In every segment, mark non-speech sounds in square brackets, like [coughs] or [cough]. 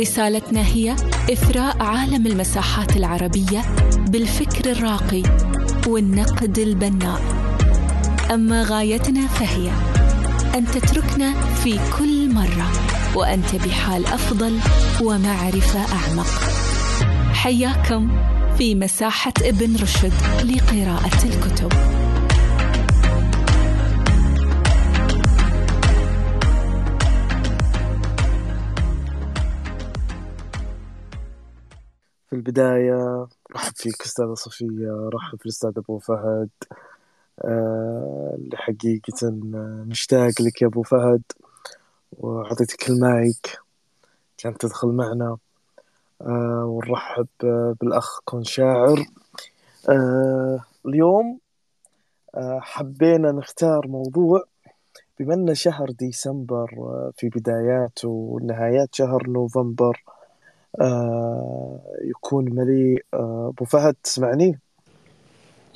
رسالتنا هي إثراء عالم المساحات العربية بالفكر الراقي والنقد البناء. أما غايتنا فهي أن تتركنا في كل مرة وأنت بحال أفضل ومعرفة أعمق. حياكم في مساحة ابن رشد لقراءة الكتب. البداية رحب فيك أستاذة صفية رحب في الأستاذ أبو فهد اللي حقيقة مشتاق لك يا أبو فهد وأعطيتك المايك كان تدخل معنا. أه ونرحب بالأخ كون شاعر. اليوم حبينا نختار موضوع بما أن شهر ديسمبر في بداياته ونهايات شهر نوفمبر. آه يكون مليء آه أبو فهد تسمعني؟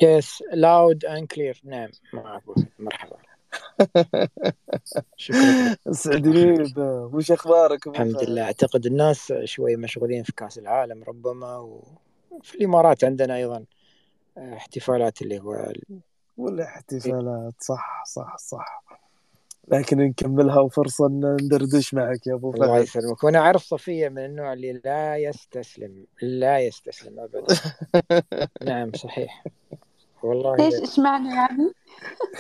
yes loud and clear نعم معك. مرحبا. [laughs] شكرا. سعدني وش أخبارك الحمد لله. أعتقد الناس شوي مشغولين في كأس العالم ربما وفي الإمارات عندنا أيضا احتفالات اللي هو ولا احتفالات. صح صح صح. لكن نكملها وفرصة ندردش معك يا أبو فهد. الله يسلمك وأنا أعرف صفية من النوع اللي لا يستسلم لا يستسلم أبدا. [laughs] نعم صحيح. والله ليش إيش معنى يعني؟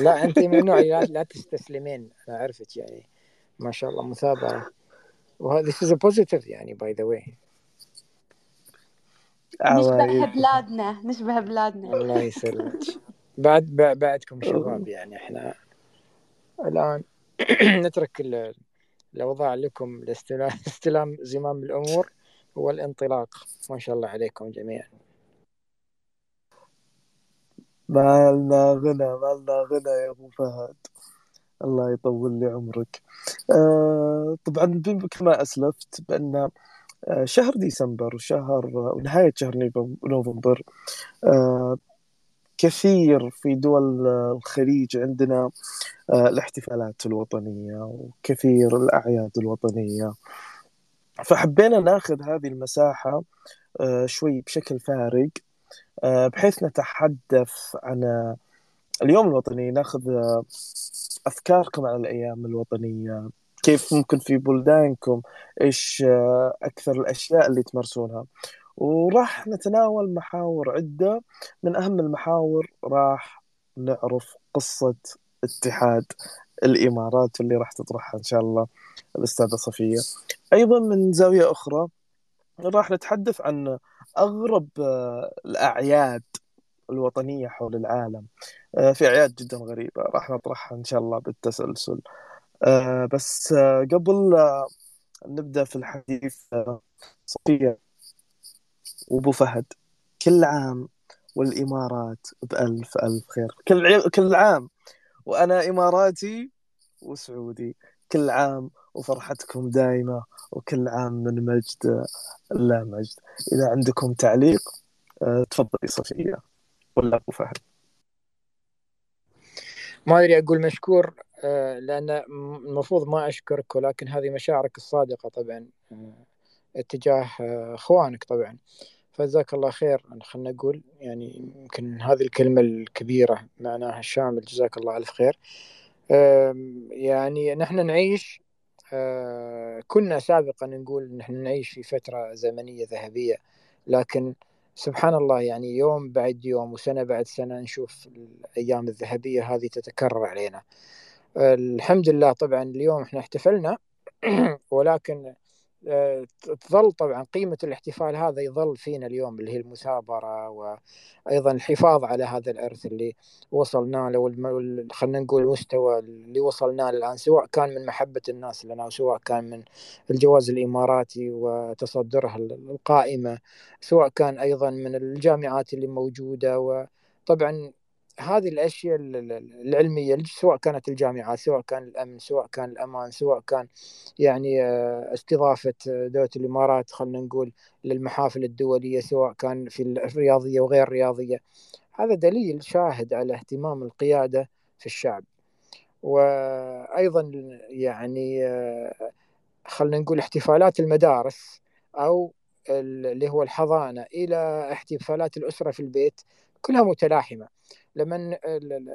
لا أنت من النوع اللي لا [laughs] تستسلمين. أنا عرفت يعني. ما شاء الله مثابرة وهذا this is a positive يعني by the way نشبه بلادنا نشبه بلادنا. الله يسلمك. بعد بعدكم شباب [laughs] يعني إحنا الآن [clears throat] نترك الأوضاع لكم لاستلام [laughs] زمام الأمور والانطلاق. ما شاء الله عليكم جميعا. ما لنا غنى ما لنا غنى يا أبو فهد. الله يطول لي عمرك. آه طبعا كما أسلفت بأن شهر ديسمبر وشهر ونهاية شهر نوفمبر آه كثير في دول الخليج عندنا الاحتفالات الوطنية وكثير الأعياد الوطنية. فحبينا ناخذ هذه المساحة شوي بشكل فارق بحيث نتحدث عن اليوم الوطني ناخذ أفكاركم عن الأيام الوطنية. كيف ممكن في بلدانكم إيش أكثر الأشياء اللي تمارسونها. وراح نتناول محاور عدة. من أهم المحاور راح نعرف قصة اتحاد الإمارات اللي راح تطرحها إن شاء الله الأستاذة صفية. أيضا من زاوية أخرى راح نتحدث عن أغرب الأعياد الوطنية حول العالم. في أعياد جدا غريبة راح نطرحها إن شاء الله بالتسلسل. بس قبل نبدأ في الحديث صفية. وابو فهد. كل عام والإمارات بألف ألف خير. كل كل عام. وأنا إماراتي وسعودي. كل عام وفرحتكم دائمه وكل عام من مجد لا مجد. إذا عندكم تعليق تفضلي صفية. ولا أبو فهد. ما أدري أقول مشكور لأن المفروض ما أشكرك ولكن هذه مشاعرك الصادقة طبعا. اتجاه اخوانك طبعا. فجزاك الله خير خلينا نقول يعني يمكن هذه الكلمة الكبيرة معناها الشامل جزاك الله ألف خير. يعني نحن نعيش كنا سابقا نقول نحن نعيش في فترة زمنية ذهبية لكن سبحان الله يعني يوم بعد يوم وسنة بعد سنة نشوف الأيام الذهبية هذه تتكرر علينا. الحمد لله طبعا اليوم إحنا احتفلنا [clears throat] ولكن تظل طبعا قيمة الاحتفال هذا يظل فينا اليوم اللي هي المثابرة وأيضا الحفاظ على هذا الإرث اللي وصلنا له خلينا نقول المستوى اللي وصلنا له الآن سواء كان من محبة الناس لنا وسواء كان من الجواز الإماراتي وتصدرها القائمة سواء كان أيضا من الجامعات اللي موجودة وطبعا هذه الأشياء العلمية سواء كانت الجامعات سواء كان الأمن سواء كان الأمان سواء كان يعني آه، استضافة دولة الإمارات خلينا نقول للمحافل الدولية سواء كان في الرياضية وغير الرياضية. هذا دليل شاهد على اهتمام القيادة في الشعب. وأيضا يعني آه، خلينا نقول احتفالات المدارس أو اللي هو الحضانة إلى احتفالات الأسرة في البيت كلها متلاحمة. لما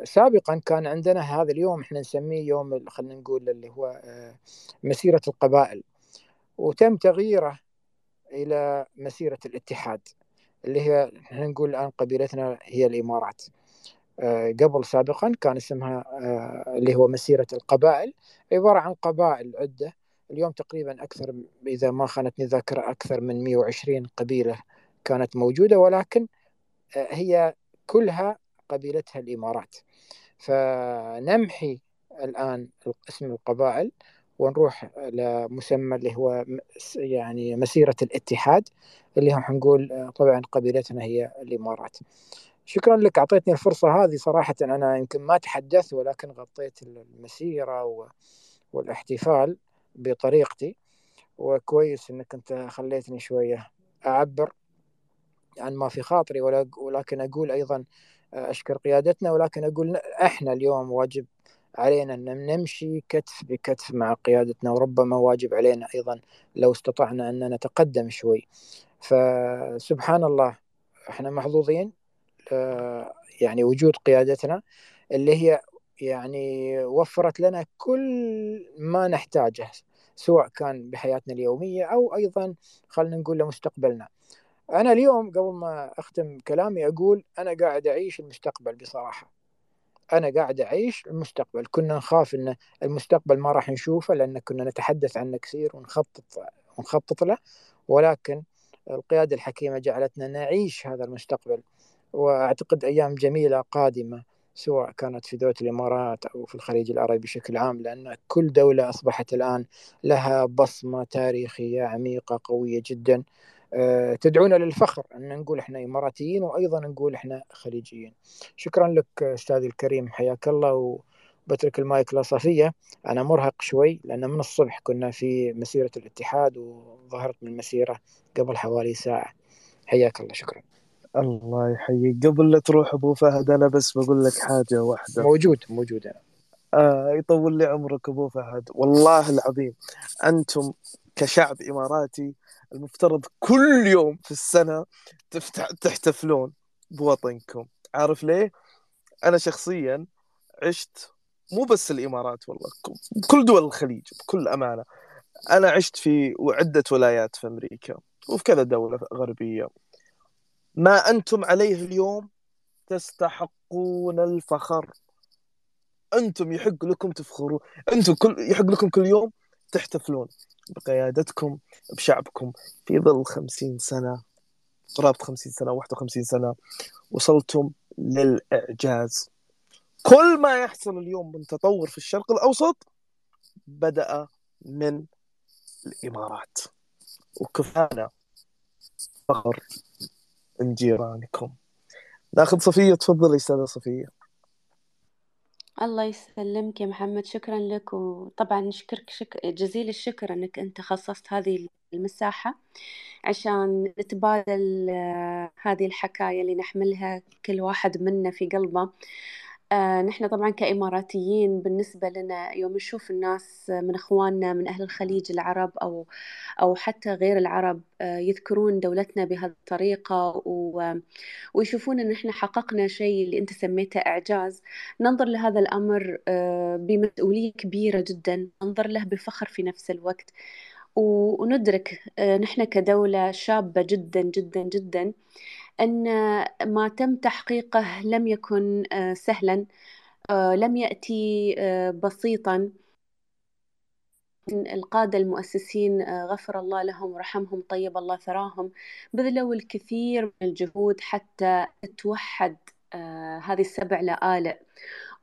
سابقا كان عندنا هذا اليوم إحنا نسميه يوم خلينا نقول اللي هو آه، مسيرة القبائل. وتم تغييره إلى مسيرة الاتحاد اللي هي إحنا نقول الآن قبيلتنا هي الإمارات. آه، قبل سابقا كان اسمها آه، اللي هو مسيرة القبائل عبارة عن قبائل عدة اليوم تقريبا أكثر إذا ما خانتني الذاكرة أكثر من 120 قبيلة كانت موجودة ولكن هي كلها قبيلتها الإمارات. فنمحي الآن اسم القبائل ونروح لمسمى اللي هو يعني مسيرة الاتحاد اللي هم حنقول طبعا قبيلتنا هي الإمارات. شكرا لك أعطيتني الفرصة هذه صراحة. أنا يمكن ما تحدثت ولكن غطيت المسيرة والاحتفال. بطريقتي وكويس أنك أنت خليتني شوية أعبر عن ما في خاطري ولكن أقول أيضا أشكر قيادتنا ولكن أقول إحنا اليوم واجب علينا أن نمشي كتف بكتف مع قيادتنا وربما واجب علينا أيضا لو استطعنا أن نتقدم شوي. فسبحان الله إحنا محظوظين آه، يعني وجود قيادتنا اللي هي يعني وفرت لنا كل ما نحتاجه. سواء كان بحياتنا اليومية أو أيضا خلينا نقول لمستقبلنا. أنا اليوم قبل ما أختم كلامي أقول أنا قاعد أعيش المستقبل بصراحة. أنا قاعد أعيش المستقبل. كنا نخاف إن المستقبل ما راح نشوفه لأن كنا نتحدث عنه كثير ونخطط ونخطط له ولكن القيادة الحكيمة جعلتنا نعيش هذا المستقبل. وأعتقد أيام جميلة قادمة. سواء كانت في دولة الإمارات أو في الخليج العربي بشكل عام لأن كل دولة أصبحت الآن لها بصمة تاريخية عميقة قوية جدا آه، تدعونا للفخر أن نقول إحنا إماراتيين وأيضا نقول إحنا خليجيين. شكرا لك أستاذي الكريم حياك الله وبترك المايك لصفيه أنا مرهق شوي لأن من الصبح كنا في مسيرة الاتحاد وظهرت من المسيرة قبل حوالي ساعة. حياك الله شكرا. الله يحييك. قبل لا تروح أبو فهد أنا بس بقول لك حاجة واحدة. موجود موجود. أنا. آه يطول لي عمرك أبو فهد. والله العظيم أنتم كشعب إماراتي المفترض كل يوم في السنة تفتح تحتفلون بوطنكم. عارف ليه؟ أنا شخصيا عشت مو بس الإمارات والله كل دول الخليج بكل أمانة. أنا عشت في عدة ولايات في أمريكا وفي كذا دولة غربية. ما أنتم عليه اليوم تستحقون الفخر. أنتم يحق لكم تفخرون أنتم كل يحق لكم كل يوم تحتفلون بقيادتكم بشعبكم في ظل خمسين سنة قرابة خمسين سنة واحد وخمسين سنة وصلتم للإعجاز. كل ما يحصل اليوم من تطور في الشرق الأوسط بدأ من الإمارات. وكفانا فخر. من جيرانكم ناخذ صفية تفضلي أستاذة صفية. الله يسلمك يا محمد شكرا لك وطبعا نشكرك شك... جزيل الشكر إنك أنت خصصت هذه المساحة عشان نتبادل آه، هذه الحكاية اللي نحملها كل واحد منا في قلبه. آه نحن طبعا كإماراتيين بالنسبة لنا يوم نشوف الناس من إخواننا من أهل الخليج العرب أو أو حتى غير العرب آه يذكرون دولتنا بهذه الطريقة و ويشوفون إن إحنا حققنا شيء اللي أنت سميته إعجاز. ننظر لهذا الأمر آه بمسؤولية كبيرة جدا. ننظر له بفخر في نفس الوقت. وندرك آه، نحن كدولة شابة جدا جدا جدا. أن ما تم تحقيقه لم يكن آه، سهلا آه، لم يأتي بسيطا. القادة المؤسسين آه، غفر الله لهم ورحمهم طيب الله ثراهم بذلوا الكثير من الجهود حتى توحد آه، هذه السبع لآلئ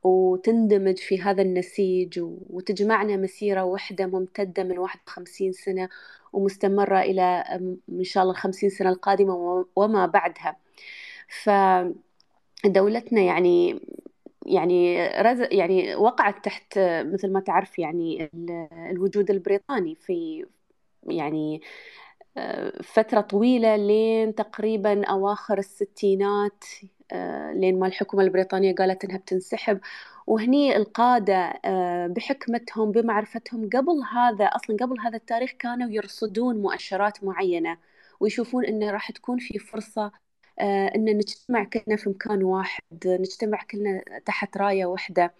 وتندمج في هذا النسيج وتجمعنا مسيرة واحدة ممتدة من 51 سنة ومستمرة إلى إن شاء الله الخمسين سنة القادمة وما بعدها. فدولتنا يعني يعني رز يعني وقعت تحت مثل ما تعرف يعني الوجود البريطاني في يعني فترة طويلة لين تقريبا أواخر الستينات لين ما الحكومة البريطانية قالت إنها بتنسحب. وهني القادة آه، بحكمتهم بمعرفتهم قبل هذا أصلا قبل هذا التاريخ كانوا يرصدون مؤشرات معينة ويشوفون إنه راح تكون في فرصة آه، إن نجتمع كلنا في مكان واحد نجتمع كلنا تحت راية واحدة.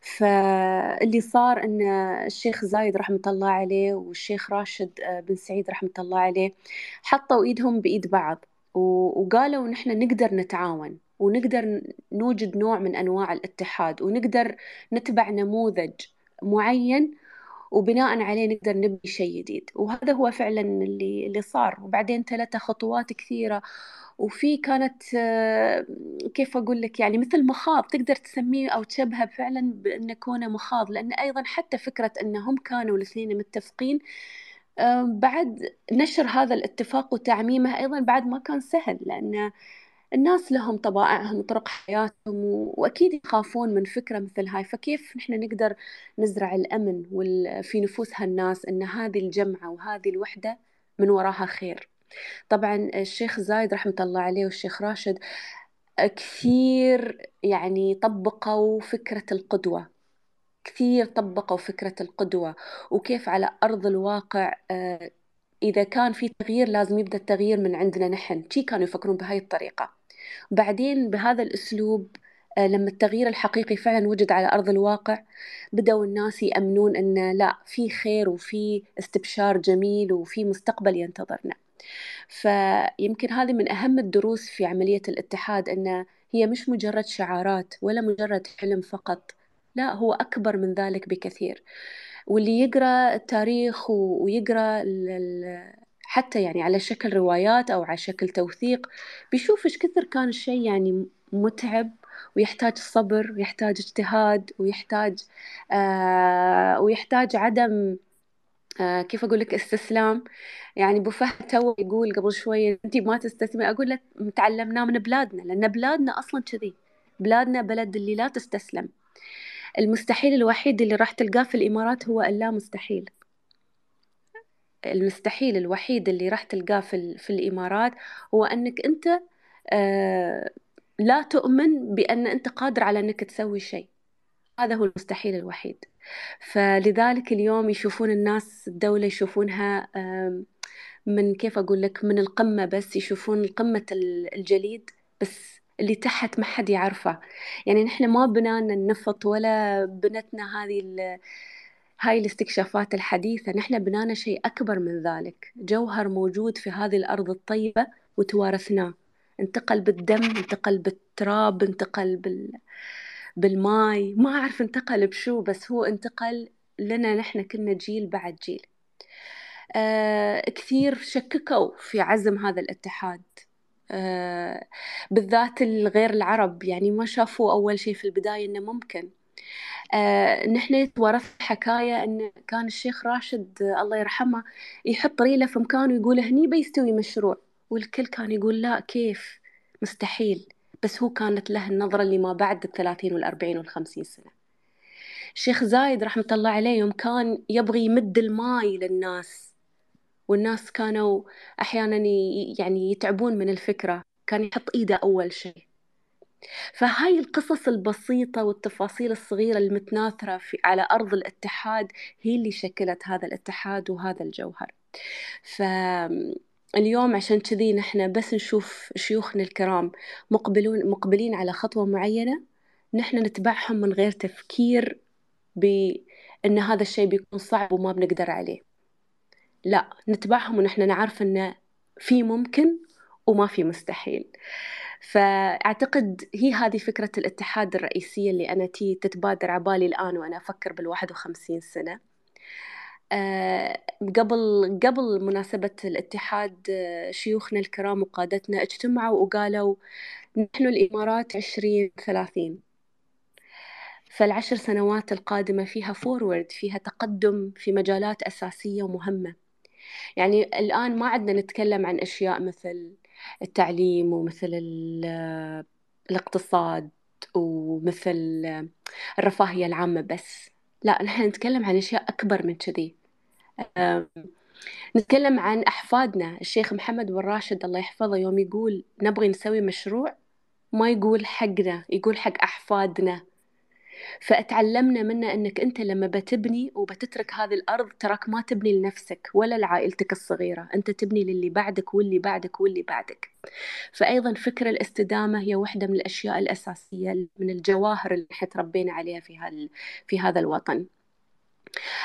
فاللي صار إن الشيخ زايد رحمة الله عليه والشيخ راشد بن سعيد رحمة الله عليه حطوا إيدهم بإيد بعض وقالوا نحن نقدر نتعاون. ونقدر نوجد نوع من أنواع الاتحاد ونقدر نتبع نموذج معين وبناء عليه نقدر نبني شيء جديد. وهذا هو فعلا اللي اللي صار. وبعدين ثلاثة خطوات كثيرة. وفي كانت كيف أقول لك؟ يعني مثل مخاض تقدر تسميه أو تشبهه فعلا بأنه كونه مخاض. لأن أيضا حتى فكرة أنهم كانوا الاثنين متفقين بعد نشر هذا الاتفاق وتعميمه أيضا بعد ما كان سهل. لأن الناس لهم طبائعهم وطرق حياتهم وأكيد يخافون من فكرة مثل هاي. فكيف نحن نقدر نزرع الأمن في نفوس هالناس أن هذه الجمعة وهذه الوحدة من وراها خير؟ طبعا الشيخ زايد رحمة الله عليه والشيخ راشد كثير يعني طبقوا فكرة القدوة كثير طبقوا فكرة القدوة وكيف على أرض الواقع آه، إذا كان في تغيير لازم يبدأ التغيير من عندنا نحن. شي كانوا يفكرون بهاي الطريقة. بعدين بهذا الأسلوب آه، لما التغيير الحقيقي فعلا وجد على أرض الواقع بدأوا الناس يأمنون أن لا في خير وفي استبشار جميل وفي مستقبل ينتظرنا. فيمكن هذه من أهم الدروس في عملية الاتحاد أن هي مش مجرد شعارات ولا مجرد حلم فقط لا هو أكبر من ذلك بكثير. واللي يقرأ التاريخ ويقرأ حتى يعني على شكل روايات أو على شكل توثيق بيشوف إيش كثر كان الشيء يعني متعب ويحتاج صبر ويحتاج اجتهاد ويحتاج آه ويحتاج عدم آه كيف أقول لك استسلام. يعني أبو فهد تو يقول قبل شوي انت ما تستسلمي أقول لك تعلمناه من بلادنا لأن بلادنا أصلا كذي بلادنا بلد اللي لا تستسلم. المستحيل الوحيد اللي راح تلقاه في الإمارات هو اللا مستحيل. المستحيل الوحيد اللي راح تلقاه في, في الإمارات هو أنك أنت آه لا تؤمن بأن أنت قادر على أنك تسوي شيء. هذا هو المستحيل الوحيد. فلذلك اليوم يشوفون الناس الدولة يشوفونها من كيف أقول لك من القمة بس يشوفون قمة الجليد بس اللي تحت ما حد يعرفه. يعني نحن ما بنانا النفط ولا بنتنا هذه هاي الاستكشافات الحديثة نحن بنانا شيء أكبر من ذلك. جوهر موجود في هذه الأرض الطيبة وتوارثناه. انتقل بالدم انتقل بالتراب انتقل بال... بالماي. ما أعرف انتقل بشو بس هو انتقل لنا نحن كنا جيل بعد جيل. آه كثير شككوا في عزم هذا الاتحاد. آه بالذات الغير العرب. يعني ما شافوا أول شيء في البداية إنه ممكن. آه نحن تورث حكاية أن كان الشيخ راشد آه الله يرحمه يحط ريلة في مكانه ويقول هني بيستوي مشروع والكل كان يقول لا كيف؟ مستحيل. بس هو كانت له النظرة اللي ما بعد الثلاثين والأربعين والخمسين سنة. الشيخ زايد رحمة الله عليه يوم كان يبغي يمد الماي للناس والناس كانوا أحيانا يعني يتعبون من الفكرة كان يحط إيده أول شيء. فهاي القصص البسيطة والتفاصيل الصغيرة المتناثرة في على أرض الاتحاد هي اللي شكلت هذا الاتحاد وهذا الجوهر. فاليوم عشان كذي نحن بس نشوف شيوخنا الكرام مقبلون مقبلين على خطوة معينة نحن نتبعهم من غير تفكير بأن هذا الشيء بيكون صعب وما بنقدر عليه. لا نتبعهم ونحن نعرف أنه في ممكن وما في مستحيل. فأعتقد هي هذه فكرة الاتحاد الرئيسية اللي أنا تي تتبادر عبالي الآن وأنا أفكر بالواحد وخمسين سنة. آه، قبل قبل مناسبة الاتحاد آه، شيوخنا الكرام وقادتنا اجتمعوا وقالوا نحن الإمارات عشرين ثلاثين. فالعشر سنوات القادمة فيها forward فيها تقدم في مجالات أساسية ومهمة. يعني الآن ما عدنا نتكلم عن أشياء مثل التعليم ومثل الاقتصاد ومثل الرفاهية العامة بس. لا نحن نتكلم عن أشياء أكبر من كذي. نتكلم عن أحفادنا. الشيخ محمد بن راشد الله يحفظه يوم يقول نبغي نسوي مشروع ما يقول حقنا يقول حق أحفادنا. فأتعلمنا منه أنك أنت لما بتبني وبتترك هذه الأرض تراك ما تبني لنفسك ولا لعائلتك الصغيرة أنت تبني للي بعدك واللي بعدك واللي بعدك. فأيضا فكرة الاستدامة هي واحدة من الأشياء الأساسية من الجواهر اللي إحنا تربينا عليها في, في هذا الوطن.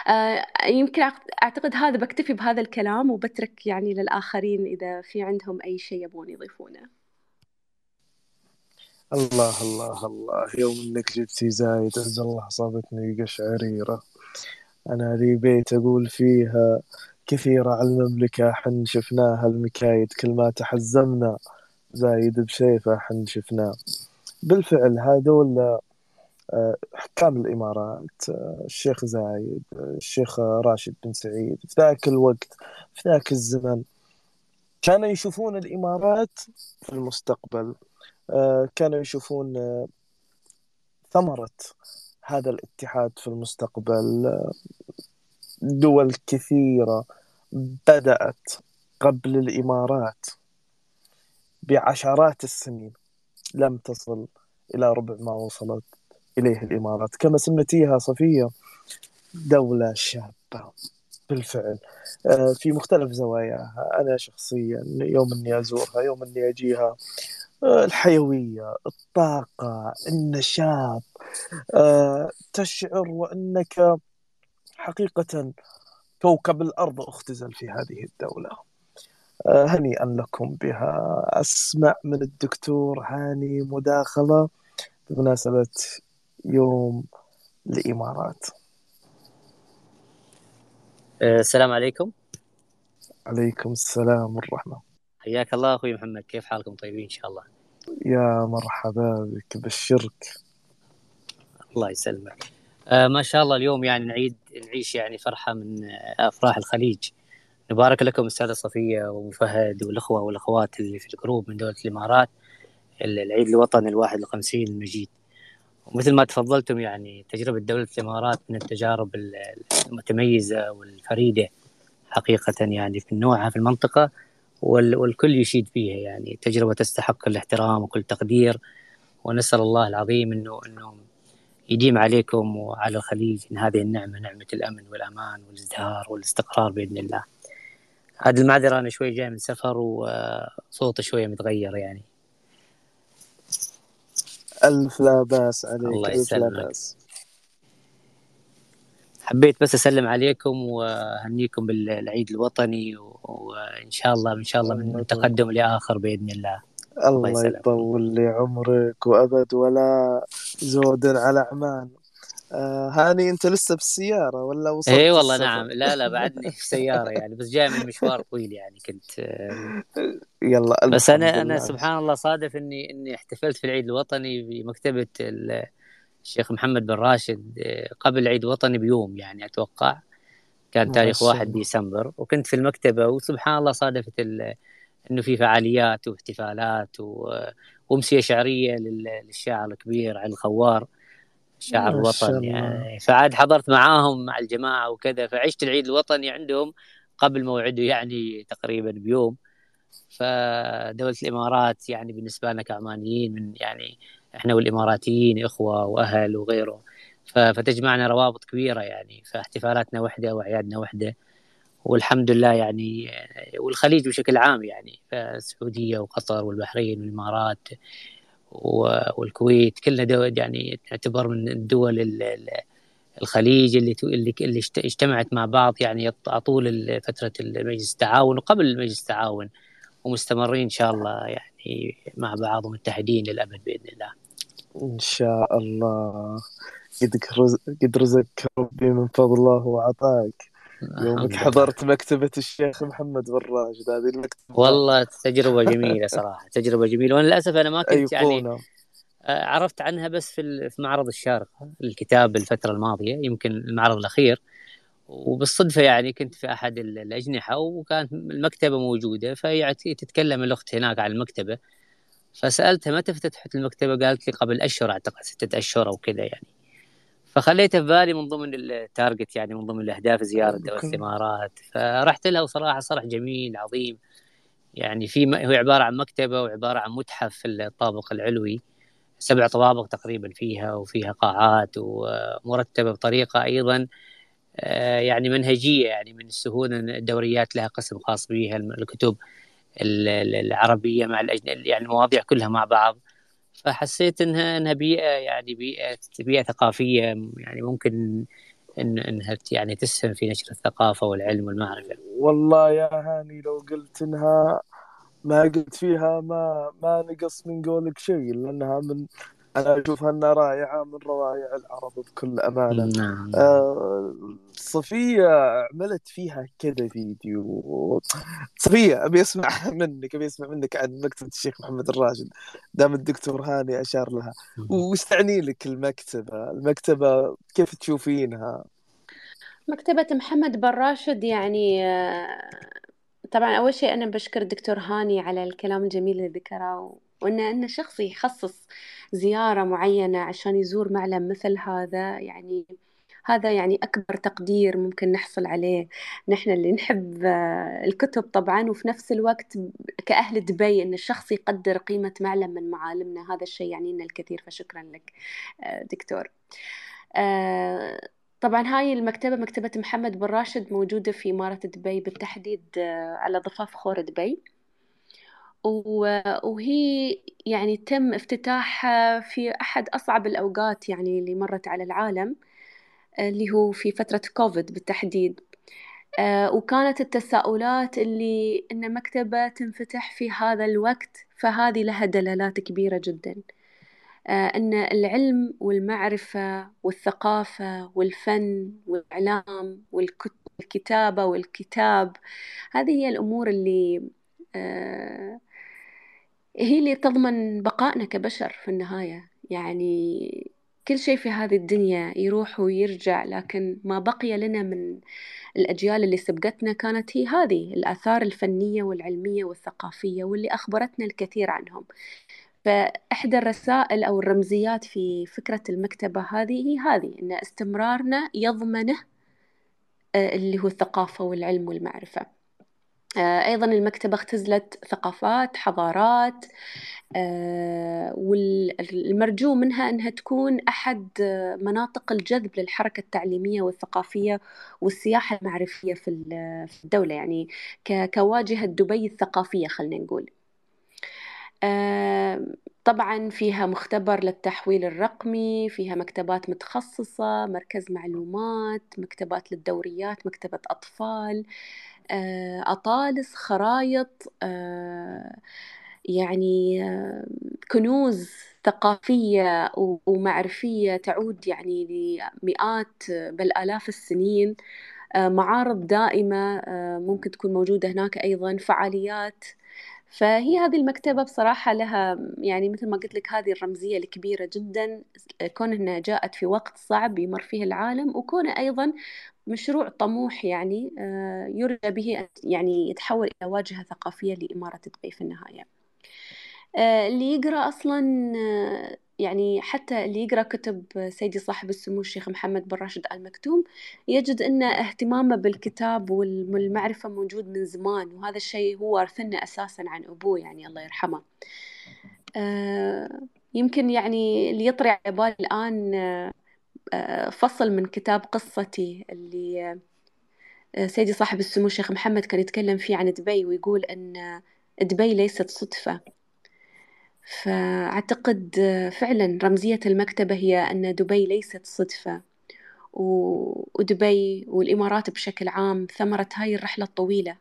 آه يمكن أعتقد هذا بكتفي بهذا الكلام وبترك يعني للآخرين إذا في عندهم أي شيء يبون يضيفونه. الله الله الله. يوم إنك جبتي زايد عز الله صابتني قشعريرة. أنا لي بيت أقول فيها كثيرة على المملكة حن شفناها المكايد. كل ما تحزمنا زايد بسيفه حن شفناه. بالفعل هذول آه، حكام الإمارات آه، الشيخ زايد الشيخ راشد بن سعيد. في ذاك الوقت في ذاك الزمن كانوا يشوفون الإمارات في المستقبل. كانوا يشوفون آه، ثمرة هذا الاتحاد في المستقبل. آه، دول كثيرة بدأت قبل الإمارات بعشرات السنين لم تصل إلى ربع ما وصلت إليه الإمارات. كما سميتيها صفية دولة شابة بالفعل. في مختلف زواياها. أنا شخصيا يوم أني أزورها يوم أني أجيها الحيوية الطاقة النشاط آه، تشعر وأنك حقيقة كوكب الأرض أختزل في هذه الدولة. آه، هنيئا لكم بها. أسمع من الدكتور هاني مداخلة بمناسبة يوم الإمارات. آه، السلام عليكم. عليكم السلام والرحمة حياك الله أخوي محمد. كيف حالكم؟ طيبين إن شاء الله. يا مرحبا بك بالشرك الله يسلمك. آه ما شاء الله اليوم يعني نعيد نعيش يعني فرحة من أفراح الخليج. نبارك لكم السادة صفية ومفهد والأخوة والأخوات اللي في الجروب من دولة الإمارات العيد الوطني الواحد الخمسين المجيد. ومثل ما تفضلتم يعني تجربة دولة الإمارات من التجارب المتميزة والفريدة حقيقة يعني في نوعها في المنطقة. والكل يشيد فيها يعني. تجربة تستحق الاحترام وكل تقدير. ونسأل الله العظيم أنه أنه يديم عليكم وعلى الخليج إن هذه النعمة نعمة الأمن والأمان والإزدهار والاستقرار بإذن الله. هذه المعذرة أنا شوي جاي من سفر وصوتي شوية متغير يعني. ألف لا بأس عليك الله يسلمك. حبيت بس أسلم عليكم وأهنيكم بالعيد الوطني وإن شاء الله إن شاء الله من تقدم لآخر بإذن الله. الله, الله يطول لي عمرك وأبد ولا زود على عمان. آه هاني أنت لسه بالسيارة ولا وصلت اي والله السفر. نعم. لا لا بعدني في سيارة يعني بس جاي من مشوار طويل يعني كنت آه يلا بس أنا أنا سبحان الله صادف إني إني احتفلت في العيد الوطني بمكتبة الشيخ محمد بن راشد آه، قبل عيد وطني بيوم يعني أتوقع. كان تاريخ 1 ديسمبر. وكنت في المكتبة وسبحان الله صادفت إنه في فعاليات واحتفالات و... وأمسية شعرية للشاعر الكبير علي الخوار شاعر الوطن يعني. فعاد حضرت معاهم مع الجماعة وكذا فعشت العيد الوطني عندهم قبل موعده يعني تقريبا بيوم. فدولة الإمارات يعني بالنسبة لنا كعمانيين من يعني إحنا والإماراتيين إخوة وأهل وغيره. فتجمعنا روابط كبيرة يعني فاحتفالاتنا وحدة وأعيادنا وحدة. والحمد لله يعني والخليج بشكل عام يعني فالسعودية وقطر والبحرين والإمارات والكويت كلنا دول يعني تعتبر من الدول الخليج اللي اللي اجتمعت مع بعض يعني طول فترة المجلس التعاون وقبل مجلس التعاون ومستمرين إن شاء الله يعني. مع بعض ومتحدين للأبد بإذن الله. إن شاء الله. قد قد رزقك ربي من فضله وعطاك يومك حضرت مكتبة الشيخ محمد بن راشد هذه المكتبة. والله تجربة جميلة صراحة تجربة جميلة. وأنا للأسف أنا ما كنت يعني آه، عرفت عنها بس في في معرض الشارقة الكتاب الفترة الماضية يمكن المعرض الأخير. وبالصدفة يعني كنت في أحد الأجنحة وكانت المكتبة موجودة فهي تتكلم الأخت هناك عن المكتبة. فسألتها متى فتحت المكتبة؟ قالت لي قبل أشهر أعتقد ستة أشهر أو كذا يعني. فخليته في بالي من ضمن التارجت يعني من ضمن الأهداف زيارة دوله الامارات فرحت لها وصراحه صرح جميل عظيم. يعني في هو عبارة عن مكتبة وعبارة عن متحف في الطابق العلوي. سبع طوابق تقريبا فيها وفيها قاعات ومرتبه بطريقة أيضا آه، يعني منهجية يعني من السهولة الدوريات لها قسم خاص بها الكتب العربية مع الأجنبي يعني المواضيع كلها مع بعض فحسيت إنها إنها بيئة يعني بيئة بيئة ثقافية يعني ممكن إن إنها يعني تسهم في نشر الثقافة والعلم والمعرفة. والله يا هاني لو قلت إنها ما قلت فيها ما ما نقص من قولك شيء لأنها من أنا اشوفها أنها رائعة من روائع العرب بكل أمانة. نعم. آه صفية عملت فيها كذا فيديو. صفية أبي أسمع [laughs] منك أبي أسمع منك عن مكتبة الشيخ محمد الراشد. دام الدكتور هاني أشار لها. وش تعني لك المكتبة؟ المكتبة كيف تشوفينها؟ مكتبة محمد بن راشد يعني آه، طبعا أول شيء أنا بشكر الدكتور هاني على الكلام الجميل اللي ذكره وانه انه شخص يخصص زيارة معينة عشان يزور معلم مثل هذا يعني هذا يعني أكبر تقدير ممكن نحصل عليه. نحن اللي نحب آه، الكتب طبعا وفي نفس الوقت كأهل دبي أن الشخص يقدر قيمة معلم من معالمنا. هذا الشيء يعني لنا الكثير فشكرا لك آه، دكتور. آه، طبعا هاي المكتبة مكتبة محمد بن راشد موجودة في إمارة دبي بالتحديد على ضفاف خور دبي. وهي يعني تم افتتاحها في أحد أصعب الأوقات يعني اللي مرت على العالم اللي هو في فترة كوفيد بالتحديد. آه، وكانت التساؤلات اللي إن مكتبة تنفتح في هذا الوقت فهذه لها دلالات كبيرة جدا. آه، أن العلم والمعرفة والثقافة والفن والإعلام والكتابة والكتاب هذه هي الأمور اللي آه، هي اللي تضمن بقائنا كبشر في النهاية. يعني كل شيء في هذه الدنيا يروح ويرجع لكن ما بقي لنا من الأجيال اللي سبقتنا كانت هي هذه الآثار الفنية والعلمية والثقافية واللي أخبرتنا الكثير عنهم. فإحدى الرسائل أو الرمزيات في فكرة المكتبة هذه هي هذه أن استمرارنا يضمنه آه، اللي هو الثقافة والعلم والمعرفة. أيضا المكتبة اختزلت ثقافات حضارات آه، والمرجو منها أنها تكون أحد مناطق الجذب للحركة التعليمية والثقافية والسياحة المعرفية في الدولة يعني كواجهة دبي الثقافية خلينا نقول. آه، طبعا فيها مختبر للتحويل الرقمي فيها مكتبات متخصصة مركز معلومات مكتبات للدوريات مكتبة أطفال. آه، أطالس خرايط آه، يعني آه، كنوز ثقافية ومعرفية تعود يعني لمئات بل آلاف السنين. معارض دائمة ممكن تكون موجودة هناك أيضا فعاليات فهي هذه المكتبة بصراحة لها يعني مثل ما قلت لك هذه الرمزية الكبيرة جدا كون أنها جاءت في وقت صعب يمر فيه العالم وكون أيضا مشروع طموح يعني آه، يرجى به يعني يتحول إلى واجهة ثقافية لإمارة دبي في النهاية. آه، اللي يقرأ أصلا آه، يعني حتى اللي يقرأ كتب سيدي صاحب السمو الشيخ محمد بن راشد آل مكتوم يجد أن اهتمامه بالكتاب والمعرفة موجود من زمان وهذا الشيء هو ورثنا أساسا عن أبوه يعني الله يرحمه. يمكن يعني اللي يطري على بالي الآن فصل من كتاب قصتي اللي آه، سيدي صاحب السمو الشيخ محمد كان يتكلم فيه عن دبي ويقول أن دبي ليست صدفة. فأعتقد فعلا رمزية المكتبة هي أن دبي ليست صدفة ودبي والإمارات بشكل عام ثمرة هاي الرحلة الطويلة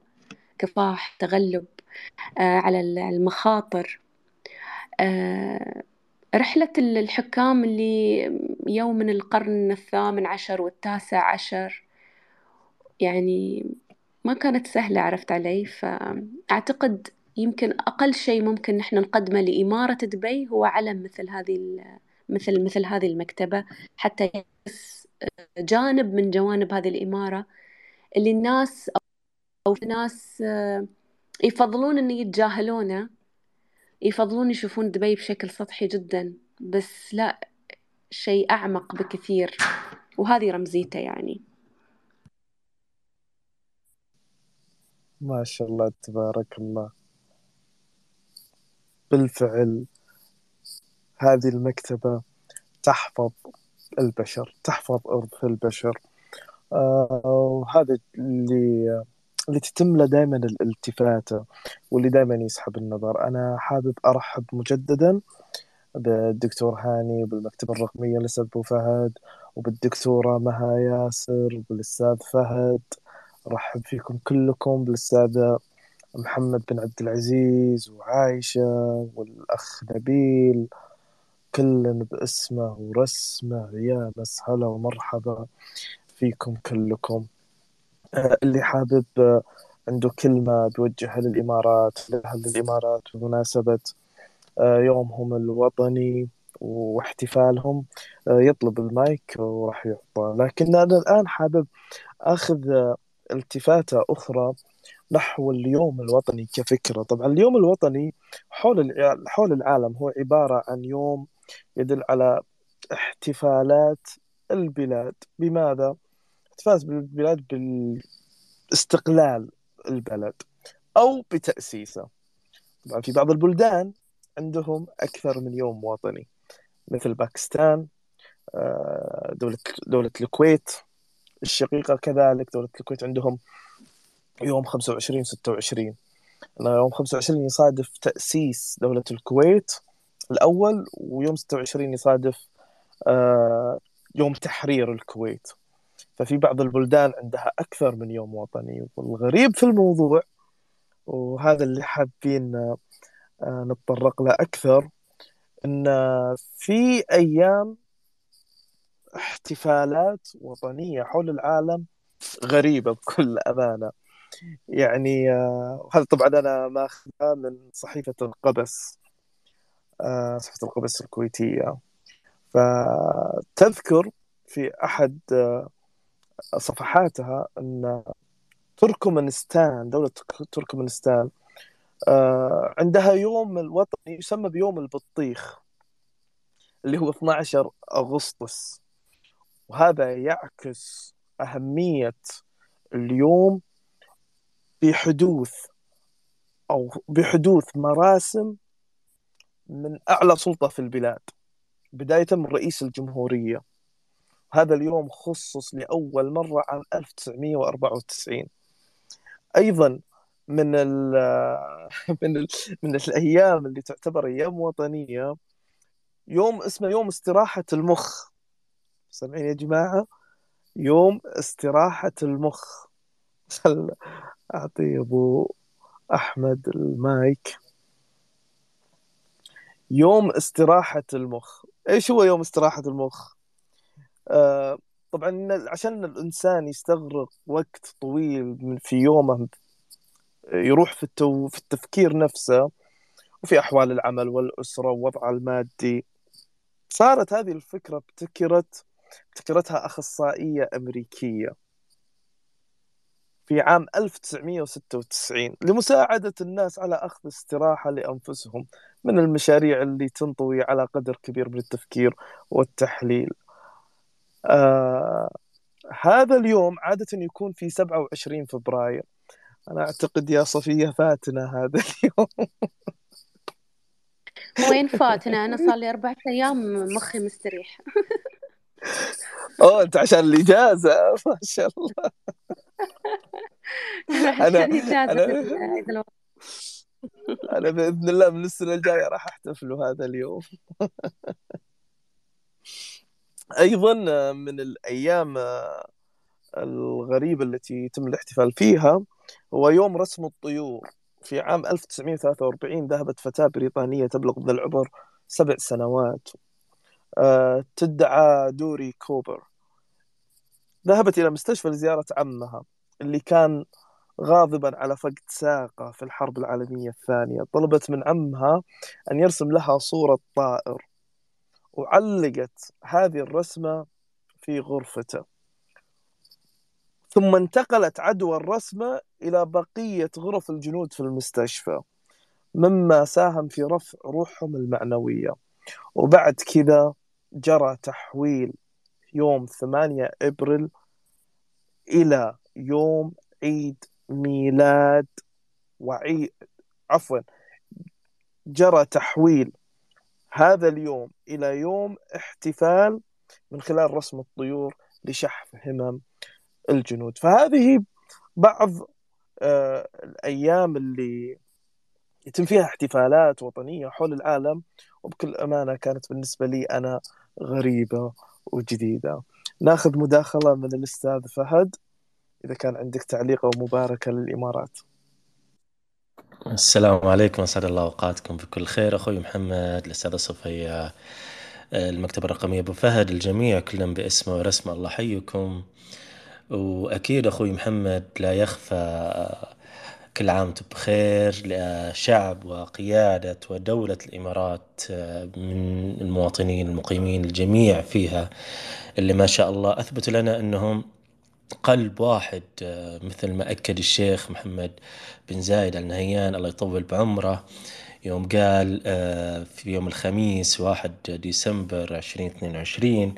كفاح تغلب آه، على المخاطر. آه، رحلة الحكام اللي يوم من القرن الثامن عشر والتاسع عشر يعني ما كانت سهلة عرفت علي؟ فأعتقد يمكن أقل شيء ممكن نحن نقدمه لإمارة دبي هو علم مثل هذه مثل مثل هذه المكتبة حتى يعكس جانب من جوانب هذه الإمارة اللي الناس أو ناس يفضلون إن يتجاهلونه يفضلون يشوفون دبي بشكل سطحي جدا بس لا شيء أعمق بكثير وهذه رمزيته يعني. ما شاء الله تبارك الله. بالفعل هذه المكتبة تحفظ البشر تحفظ إرث البشر. آه وهذا اللي اللي تتم له دائما الالتفاتة واللي دائما يسحب النظر. أنا حابب أرحب مجددا بالدكتور هاني بالمكتبة الرقمية لأستاذ أبو فهد وبالدكتورة مها ياسر وبالأستاذ فهد. أرحب فيكم كلكم بالأستاذ محمد بن عبد العزيز وعايشة والأخ نبيل كل باسمه ورسمه يا مسهلا ومرحبا فيكم كلكم. آه، اللي حابب آه، عنده كلمة بيوجهها للإمارات لأهل الإمارات بمناسبة آه، يومهم الوطني واحتفالهم؟ يطلب المايك وراح يعطى. لكن أنا الآن حابب أخذ التفاتة أخرى نحو اليوم الوطني كفكرة. طبعا اليوم الوطني حول حول العالم هو عبارة عن يوم يدل على احتفالات البلاد. بماذا؟ احتفالات بالبلاد باستقلال البلد أو بتأسيسه. طبعا في بعض البلدان عندهم أكثر من يوم وطني مثل باكستان آه، دولة دولة الكويت الشقيقة كذلك. دولة الكويت عندهم يوم 25 26 يوم 25 يصادف تأسيس دولة الكويت الأول ويوم 26 يصادف آه، يوم تحرير الكويت. ففي بعض البلدان عندها أكثر من يوم وطني والغريب في الموضوع وهذا اللي حابين آه، نتطرق له أكثر أن في أيام احتفالات وطنية حول العالم غريبة بكل أمانة. يعني آه، هذا طبعا أنا ماخذها من صحيفة القبس آه، صحيفة القبس الكويتية. فتذكر في أحد آه، صفحاتها أن تركمانستان دولة تركمانستان عندها يوم الوطني يسمى بيوم البطيخ اللي هو 12 أغسطس. وهذا يعكس أهمية اليوم بحدوث أو بحدوث مراسم من أعلى سلطة في البلاد بداية من رئيس الجمهورية. هذا اليوم خصص لأول مرة عام 1994 أيضا من ال [laughs] من ال من الأيام اللي تعتبر أيام وطنية يوم اسمه يوم استراحة المخ. سامعين يا جماعة؟ يوم استراحة المخ. [laughs] أعطي أبو أحمد المايك. يوم استراحة المخ. إيش هو يوم استراحة المخ؟ آه طبعا عشان الإنسان يستغرق وقت طويل في يومه يروح في, التو في التفكير نفسه وفي أحوال العمل والأسرة ووضعه المادي. صارت هذه الفكرة ابتكرت ابتكرتها أخصائية أمريكية. في عام 1996 لمساعدة الناس على أخذ استراحة لأنفسهم من المشاريع اللي تنطوي على قدر كبير من التفكير والتحليل. آه هذا اليوم عادة يكون في 27 فبراير. أنا أعتقد يا صفية فاتنا هذا [laughs] اليوم. وين فاتنا أنا صار لي أربعة أيام مخي مستريح. [laughs] أوه أنت عشان الإجازة ما شاء الله. [laughs] أنا أنا أنا بإذن الله من السنة الجاية راح أحتفل هذا اليوم. [laughs] أيضا من الأيام الغريبة التي يتم الاحتفال فيها هو يوم رسم الطيور. في عام 1943 ذهبت فتاة بريطانية تبلغ من العمر سبع سنوات. تدعى دوري كوبر. ذهبت إلى مستشفى لزيارة عمها اللي كان غاضبا على فقد ساقه في الحرب العالمية الثانية. طلبت من عمها أن يرسم لها صورة طائر. وعلقت هذه الرسمة في غرفته. ثم انتقلت عدوى الرسمة إلى بقية غرف الجنود في المستشفى مما ساهم في رفع روحهم المعنوية. وبعد كذا جرى تحويل يوم 8 إبريل إلى يوم عيد ميلاد وعيد عفوا جرى تحويل هذا اليوم إلى يوم احتفال من خلال رسم الطيور لشحذ همم الجنود. فهذه بعض آه، الأيام اللي يتم فيها احتفالات وطنية حول العالم وبكل أمانة كانت بالنسبة لي أنا غريبة وجديدة. ناخذ مداخلة من الأستاذ فهد إذا كان عندك تعليق أو مباركة للإمارات. السلام عليكم أسعد الله أوقاتكم بكل خير. أخوي محمد الأستاذة صفية المكتبة الرقمية أبو فهد الجميع كلهم باسمه ورسمه الله حيكم. وأكيد أخوي محمد لا يخفى كل عام وأنتم بخير لشعب وقيادة ودولة الإمارات من المواطنين المقيمين الجميع فيها اللي ما شاء الله أثبتوا لنا أنهم قلب واحد مثل ما أكد الشيخ محمد بن زايد النهيان الله يطول بعمره. يوم قال في يوم الخميس واحد ديسمبر عشرين اثنين وعشرين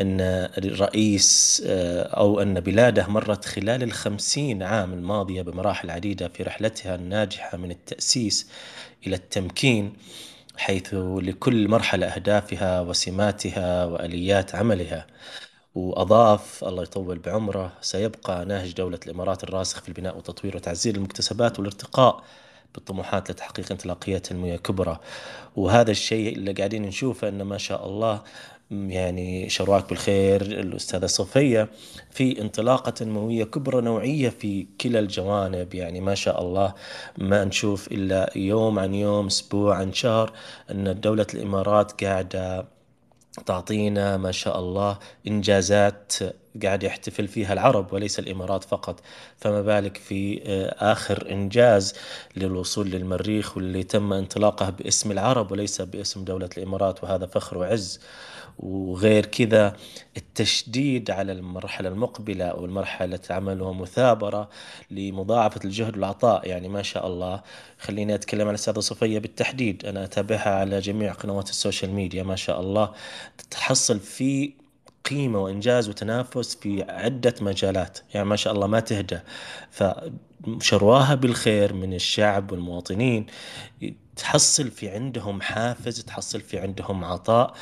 أن الرئيس أو أن بلاده مرت خلال الخمسين عام الماضية بمراحل عديدة في رحلتها الناجحة من التأسيس إلى التمكين حيث لكل مرحلة أهدافها وسماتها وآليات عملها. وأضاف الله يطول بعمره سيبقى نهج دولة الإمارات الراسخ في البناء والتطوير وتعزيز المكتسبات والارتقاء بالطموحات لتحقيق انطلاقية تنموية كبرى. وهذا الشيء اللي قاعدين نشوفه أنه ما شاء الله يعني شرواك بالخير الأستاذة صفية في انطلاقة تنموية كبرى نوعية في كلا الجوانب. يعني ما شاء الله ما نشوف إلا يوم عن يوم أسبوع عن شهر أن دولة الإمارات قاعدة تعطينا ما شاء الله إنجازات قاعد يحتفل فيها العرب وليس الإمارات فقط. فما بالك في آخر إنجاز للوصول للمريخ واللي تم انطلاقه باسم العرب وليس باسم دولة الإمارات وهذا فخر وعز. وغير كذا التشديد على المرحلة المقبلة أو المرحلة عمل ومثابرة لمضاعفة الجهد والعطاء. يعني ما شاء الله خليني أتكلم عن الأستاذة صفية بالتحديد. أنا أتابعها على جميع قنوات السوشيال ميديا ما شاء الله. تحصل في قيمة وإنجاز وتنافس في عدة مجالات. يعني ما شاء الله ما تهدى فشرواها بالخير من الشعب والمواطنين. تحصل في عندهم حافز تحصل في عندهم عطاء.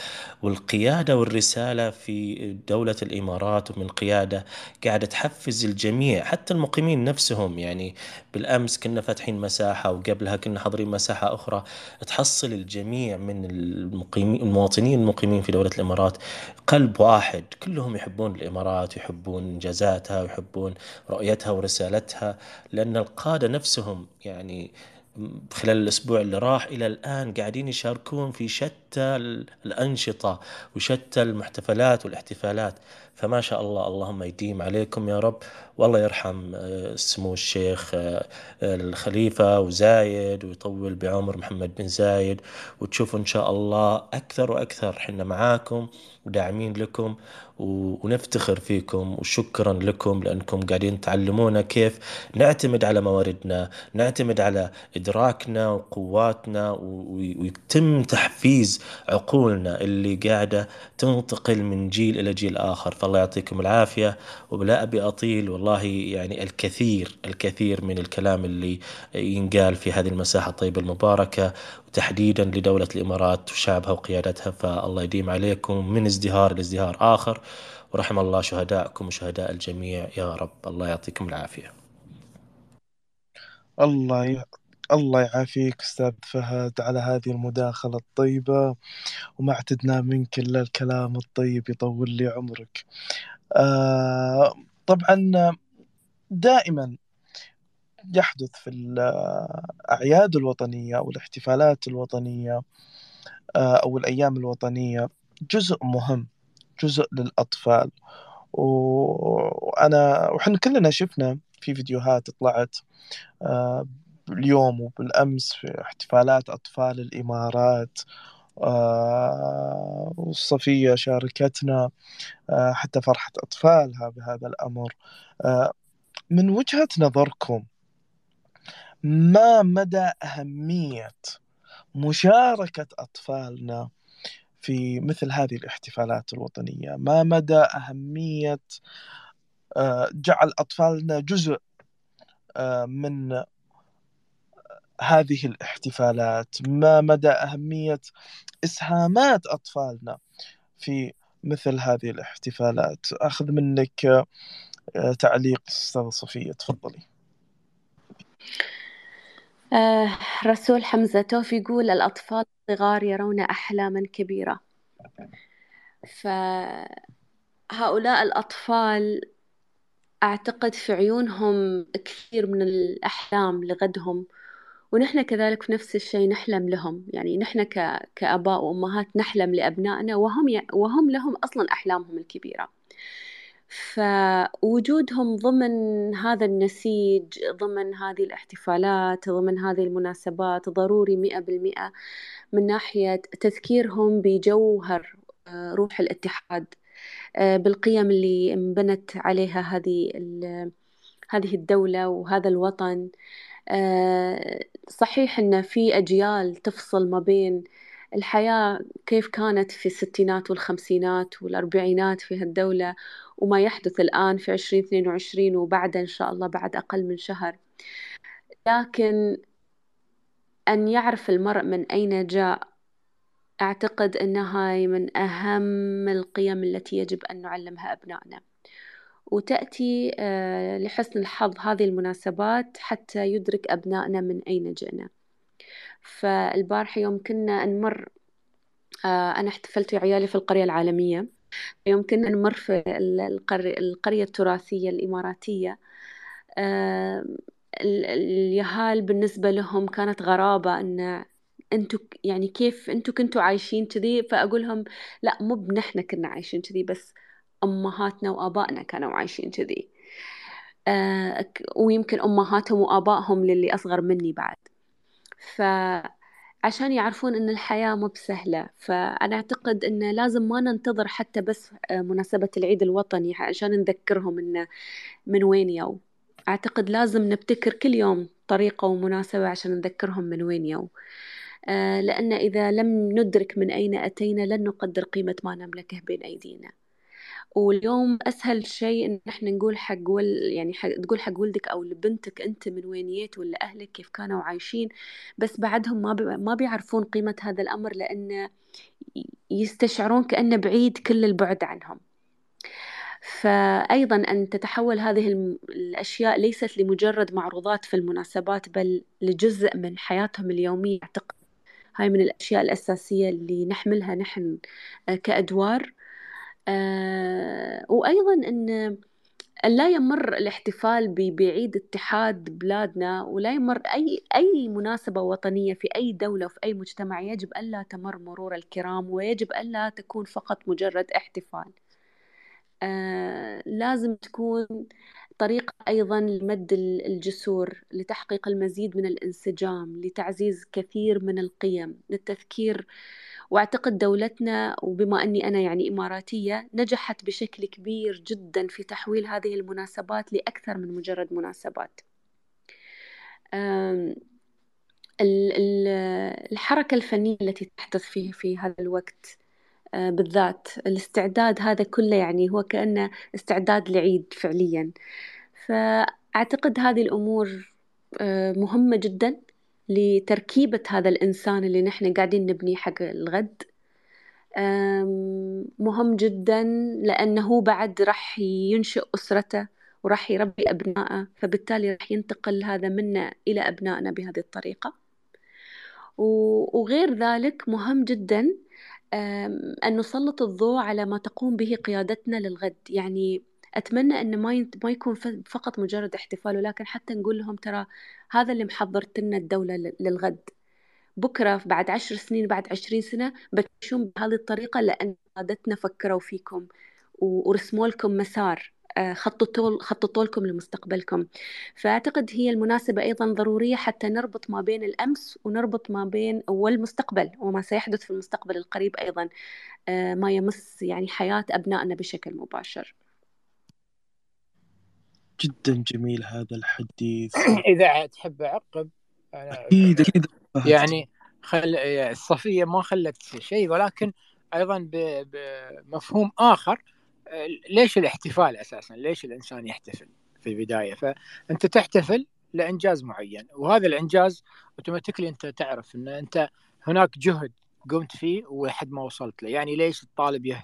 والقيادة والرسالة في دولة الإمارات ومن قيادة قاعدة تحفز الجميع حتى المقيمين نفسهم. يعني بالأمس كنا فاتحين مساحة وقبلها كنا حاضرين مساحة أخرى. تحصل الجميع من المقيمين المواطنين المقيمين في دولة الإمارات. قلب واحد كلهم يحبون الإمارات ويحبون إنجازاتها ويحبون رؤيتها ورسالتها. لأن القادة نفسهم يعني خلال الأسبوع اللي راح إلى الآن قاعدين يشاركون في شتى الأنشطة وشتى المحتفلات والاحتفالات. فما شاء الله اللهم يديم عليكم يا رب. والله يرحم سمو الشيخ الخليفة وزايد ويطول بعمر محمد بن زايد. وتشوفوا إن شاء الله أكثر وأكثر حنا معاكم. وداعمين لكم ونفتخر فيكم وشكرا لكم لأنكم قاعدين تعلمونا كيف نعتمد على مواردنا نعتمد على إدراكنا وقواتنا ويتم تحفيز عقولنا اللي قاعدة تنتقل من جيل إلى جيل آخر. فالله يعطيكم العافية وبلا أبي أطيل والله يعني الكثير الكثير من الكلام اللي ينقال في هذه المساحة الطيبة المباركة. تحديدا لدولة الإمارات وشعبها وقيادتها فالله يديم عليكم من ازدهار لازدهار آخر. ورحم الله شهداءكم وشهداء الجميع. يا رب الله يعطيكم العافية. الله ي... الله يعافيك أستاذ فهد على هذه المداخلة الطيبة. وما اعتدنا منك إلا الكلام الطيب يطول لي عمرك. آه طبعا دائما يحدث في الأعياد الوطنية أو الاحتفالات الوطنية أو الأيام الوطنية جزء مهم جزء للأطفال. وأنا وحنا كلنا شفنا في فيديوهات طلعت آه، اليوم وبالأمس في احتفالات أطفال الإمارات آه، وصفية شاركتنا آه، حتى فرحة أطفالها بهذا الأمر. من وجهة نظركم ما مدى أهمية مشاركة أطفالنا في مثل هذه الاحتفالات الوطنية؟ ما مدى أهمية جعل أطفالنا جزء من هذه الاحتفالات؟ ما مدى أهمية إسهامات أطفالنا في مثل هذه الاحتفالات؟ أخذ منك آه، تعليق أستاذة صفية تفضلي. آه رسول حمزة توفي يقول الأطفال الصغار يرون أحلاما كبيرة. فهؤلاء الأطفال أعتقد في عيونهم كثير من الأحلام لغدهم ونحن كذلك في نفس الشيء نحلم لهم. يعني نحن ك... كآباء وأمهات نحلم لأبنائنا وهم ي... وهم لهم أصلا أحلامهم الكبيرة. فوجودهم ضمن هذا النسيج ضمن هذه الاحتفالات ضمن هذه المناسبات ضروري مئة بالمئة من ناحية تذكيرهم بجوهر آه، روح الاتحاد آه، بالقيم اللي انبنت عليها هذه هذه الدولة وهذا الوطن. آه، صحيح أن في أجيال تفصل ما بين الحياة كيف كانت في الستينات والخمسينات والأربعينات في هالدولة وما يحدث الآن في عشرين اثنين وعشرين وبعد إن شاء الله بعد أقل من شهر. لكن أن يعرف المرء من أين جاء أعتقد أن هاي من أهم القيم التي يجب أن نعلمها أبنائنا. وتأتي آه، لحسن الحظ هذه المناسبات حتى يدرك أبنائنا من أين جئنا. فالبارحة يوم كنا نمر آه، أنا احتفلت وعيالي في القرية العالمية. يوم كنا نمر في القرية, التراثية الإماراتية. اليهال بالنسبة لهم كانت غرابة أن أنتوا يعني كيف أنتوا كنتوا عايشين كذي؟ فأقول لهم لا مو بنحن كنا عايشين كذي بس أمهاتنا وآبائنا كانوا عايشين كذي. آه ويمكن أمهاتهم وآبائهم للي أصغر مني بعد. فعشان يعرفون إن الحياة مو بسهلة. فأنا أعتقد إن لازم ما ننتظر حتى بس آه، مناسبة العيد الوطني عشان نذكرهم انه من وين يو أعتقد لازم نبتكر كل يوم طريقة ومناسبة عشان نذكرهم من وين يو آه، لأن إذا لم ندرك من أين أتينا لن نقدر قيمة ما نملكه بين أيدينا. واليوم أسهل شيء إن إحنا نقول حق ول يعني حق تقول حق ولدك أو لبنتك أنت من وين جيت ولا أهلك كيف كانوا عايشين بس بعدهم ما. ما بيعرفون قيمة هذا الأمر لأن يستشعرون كأنه بعيد كل البعد عنهم فأيضا أن تتحول هذه الأشياء ليست لمجرد معروضات في المناسبات بل لجزء من حياتهم اليومية أعتقد هاي من الأشياء الأساسية اللي نحملها نحن آه، كأدوار وأيضا أن لا يمر الاحتفال بعيد اتحاد بلادنا ولا يمر أي أي مناسبة وطنية في أي دولة وفي أي مجتمع يجب ألا تمر مرور الكرام ويجب ألا تكون فقط مجرد احتفال. آه لازم تكون طريقة أيضا لمد الجسور لتحقيق المزيد من الانسجام لتعزيز كثير من القيم للتذكير. وأعتقد دولتنا وبما أني أنا يعني إماراتية نجحت بشكل كبير جدا في تحويل هذه المناسبات لأكثر من مجرد مناسبات. الحركة الفنية التي تحدث فيه في هذا الوقت بالذات الاستعداد هذا كله يعني هو كأنه استعداد لعيد فعليا. فأعتقد هذه الأمور آه، مهمة جدا لتركيبة هذا الإنسان اللي نحن قاعدين نبنيه حق الغد. مهم جدا لأنه بعد راح ينشئ أسرته وراح يربي أبنائه فبالتالي راح ينتقل هذا منا إلى أبنائنا بهذه الطريقة. وغير ذلك مهم جدا أن نسلط الضوء على ما تقوم به قيادتنا للغد. يعني أتمنى أن ما ما يكون فقط مجرد احتفال ولكن حتى نقول لهم ترى هذا اللي محضرت لنا الدولة للغد. بكرة بعد عشر سنين بعد عشرين سنة بتعيشون بهذه الطريقة لأن قادتنا فكروا فيكم ورسموا لكم مسار. خططوا خططوا لكم لمستقبلكم. فأعتقد هي المناسبة أيضا ضرورية حتى نربط ما بين الأمس ونربط ما بين والمستقبل وما سيحدث في المستقبل القريب أيضا آه، ما يمس يعني حياة أبنائنا بشكل مباشر. جدا جميل هذا الحديث. [clears throat] إذا تحب أعقب أكيد أكيد. يعني خل الصفية ما خلت شيء ولكن أيضا بمفهوم آخر ليش الاحتفال أساسا؟ ليش الإنسان يحتفل في البداية؟ فأنت تحتفل لإنجاز معين وهذا الإنجاز اوتوماتيكلي أنت تعرف إن أنت هناك جهد قمت فيه ولحد ما وصلت له، يعني ليش الطالب يه...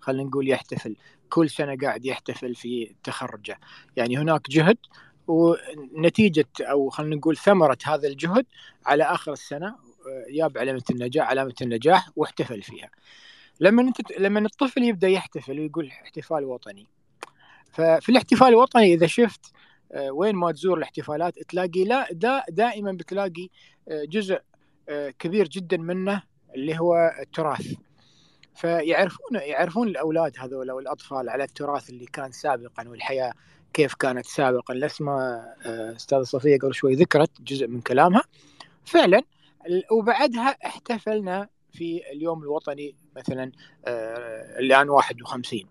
خلينا نقول يحتفل كل سنة قاعد يحتفل في تخرجه؟ يعني هناك جهد ونتيجة أو خلينا نقول ثمرة هذا الجهد على آخر السنة جاب علامة النجاح علامة النجاح واحتفل فيها. لما انت لما الطفل يبدأ يحتفل ويقول احتفال وطني. ففي الاحتفال الوطني إذا شفت آه، وين ما تزور الاحتفالات تلاقي لا دا دائما بتلاقي آه، جزء آه، كبير جدا منه اللي هو التراث. فيعرفون يعرفون الأولاد هذول أو الأطفال على التراث اللي كان سابقا والحياة كيف كانت سابقا. نفس ما أستاذة صفية قبل شوي ذكرت جزء من كلامها. فعلا وبعدها احتفلنا في اليوم الوطني مثلا آه، الآن 51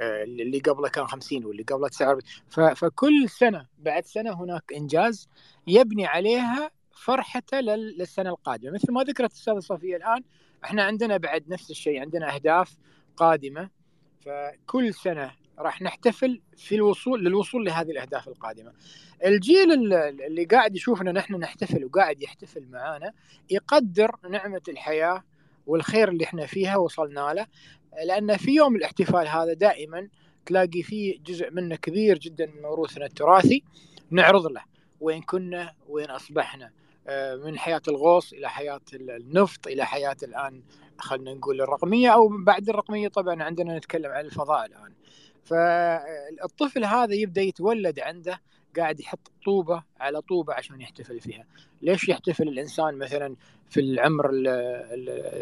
آه، اللي قبله كان 50 واللي قبله 49 فكل سنة بعد سنة هناك إنجاز يبني عليها فرحته للسنة القادمة. مثل ما ذكرت الاستاذه صفية الآن إحنا عندنا بعد نفس الشيء عندنا أهداف قادمة. فكل سنة راح نحتفل في الوصول للوصول لهذه الأهداف القادمة. الجيل اللي قاعد يشوفنا نحن نحتفل وقاعد يحتفل معانا يقدر نعمة الحياة والخير اللي إحنا فيها وصلنا له. لأن في يوم الاحتفال هذا دائما تلاقي فيه جزء منه كبير جدا من موروثنا التراثي نعرض له. وين كنا وين أصبحنا. آه، من حياة الغوص إلى حياة النفط إلى حياة الآن خلينا نقول الرقمية أو بعد الرقمية طبعا عندنا نتكلم عن الفضاء الآن. فالطفل هذا يبدأ يتولد عنده قاعد يحط طوبة على طوبة عشان يحتفل فيها. ليش يحتفل الإنسان مثلا في العمر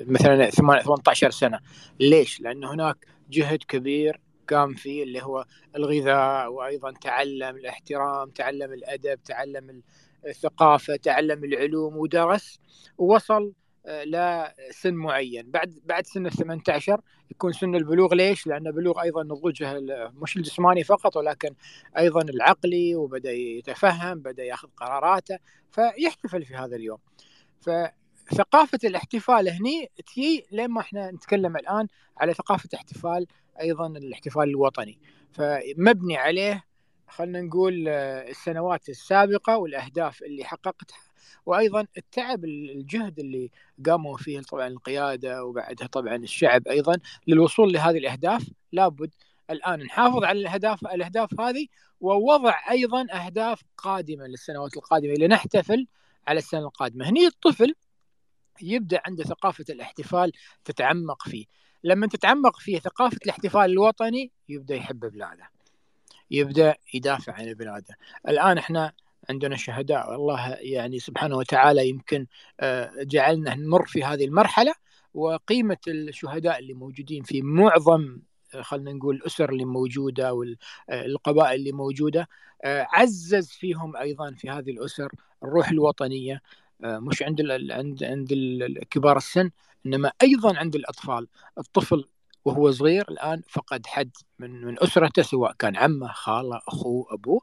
مثلا 18 سنة؟ ليش؟ لأن هناك جهد كبير قام فيه اللي هو الغذاء وأيضا تعلم الاحترام تعلم الأدب تعلم الثقافة تعلم العلوم ودرس ووصل لسن معين بعد بعد سن ال 18 يكون سن البلوغ ليش؟ لأن بلوغ أيضا نضوجه مش الجسماني فقط ولكن أيضا العقلي وبدأ يتفهم بدأ يأخذ قراراته فيحتفل في هذا اليوم. فثقافة الاحتفال هني تجي لما إحنا نتكلم الآن على ثقافة احتفال أيضا الاحتفال الوطني فمبني عليه خلينا نقول السنوات السابقة والأهداف اللي حققتها وأيضا التعب الجهد اللي قاموا فيه طبعا القيادة وبعدها طبعا الشعب أيضا للوصول لهذه الأهداف. لابد الآن نحافظ على الأهداف الأهداف هذه ووضع أيضا أهداف قادمة للسنوات القادمة لنحتفل على السنة القادمة. هني الطفل يبدأ عنده ثقافة الاحتفال تتعمق فيه. لما تتعمق فيه ثقافة الاحتفال الوطني يبدأ يحب بلاده يبدأ يدافع عن بلاده. الآن إحنا عندنا شهداء الله يعني سبحانه وتعالى يمكن آه، جعلنا نمر في هذه المرحلة وقيمة الشهداء اللي موجودين في معظم آه، خلينا نقول الأسر اللي موجودة والقبائل اللي موجودة آه، عزز فيهم أيضا في هذه الأسر الروح الوطنية مش عند عند عند كبار السن إنما أيضا عند الأطفال. الطفل وهو صغير الآن فقد حد من من أسرته سواء كان عمه خاله أخوه أبوه.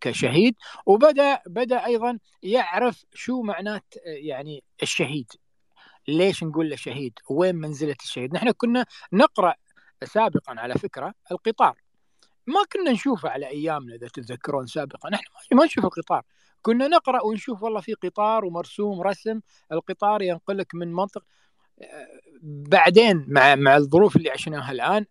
كشهيد. وبدأ بدأ أيضا يعرف شو معنات يعني الشهيد. ليش نقول له شهيد؟ وين منزلة الشهيد؟ نحن كنا نقرأ سابقا على فكرة القطار. ما كنا نشوفه على أيامنا إذا تتذكرون سابقا. نحن ما نشوف القطار. كنا نقرأ ونشوف والله في قطار ومرسوم رسم القطار ينقلك من منطقه بعدين مع مع الظروف اللي عشناها الآن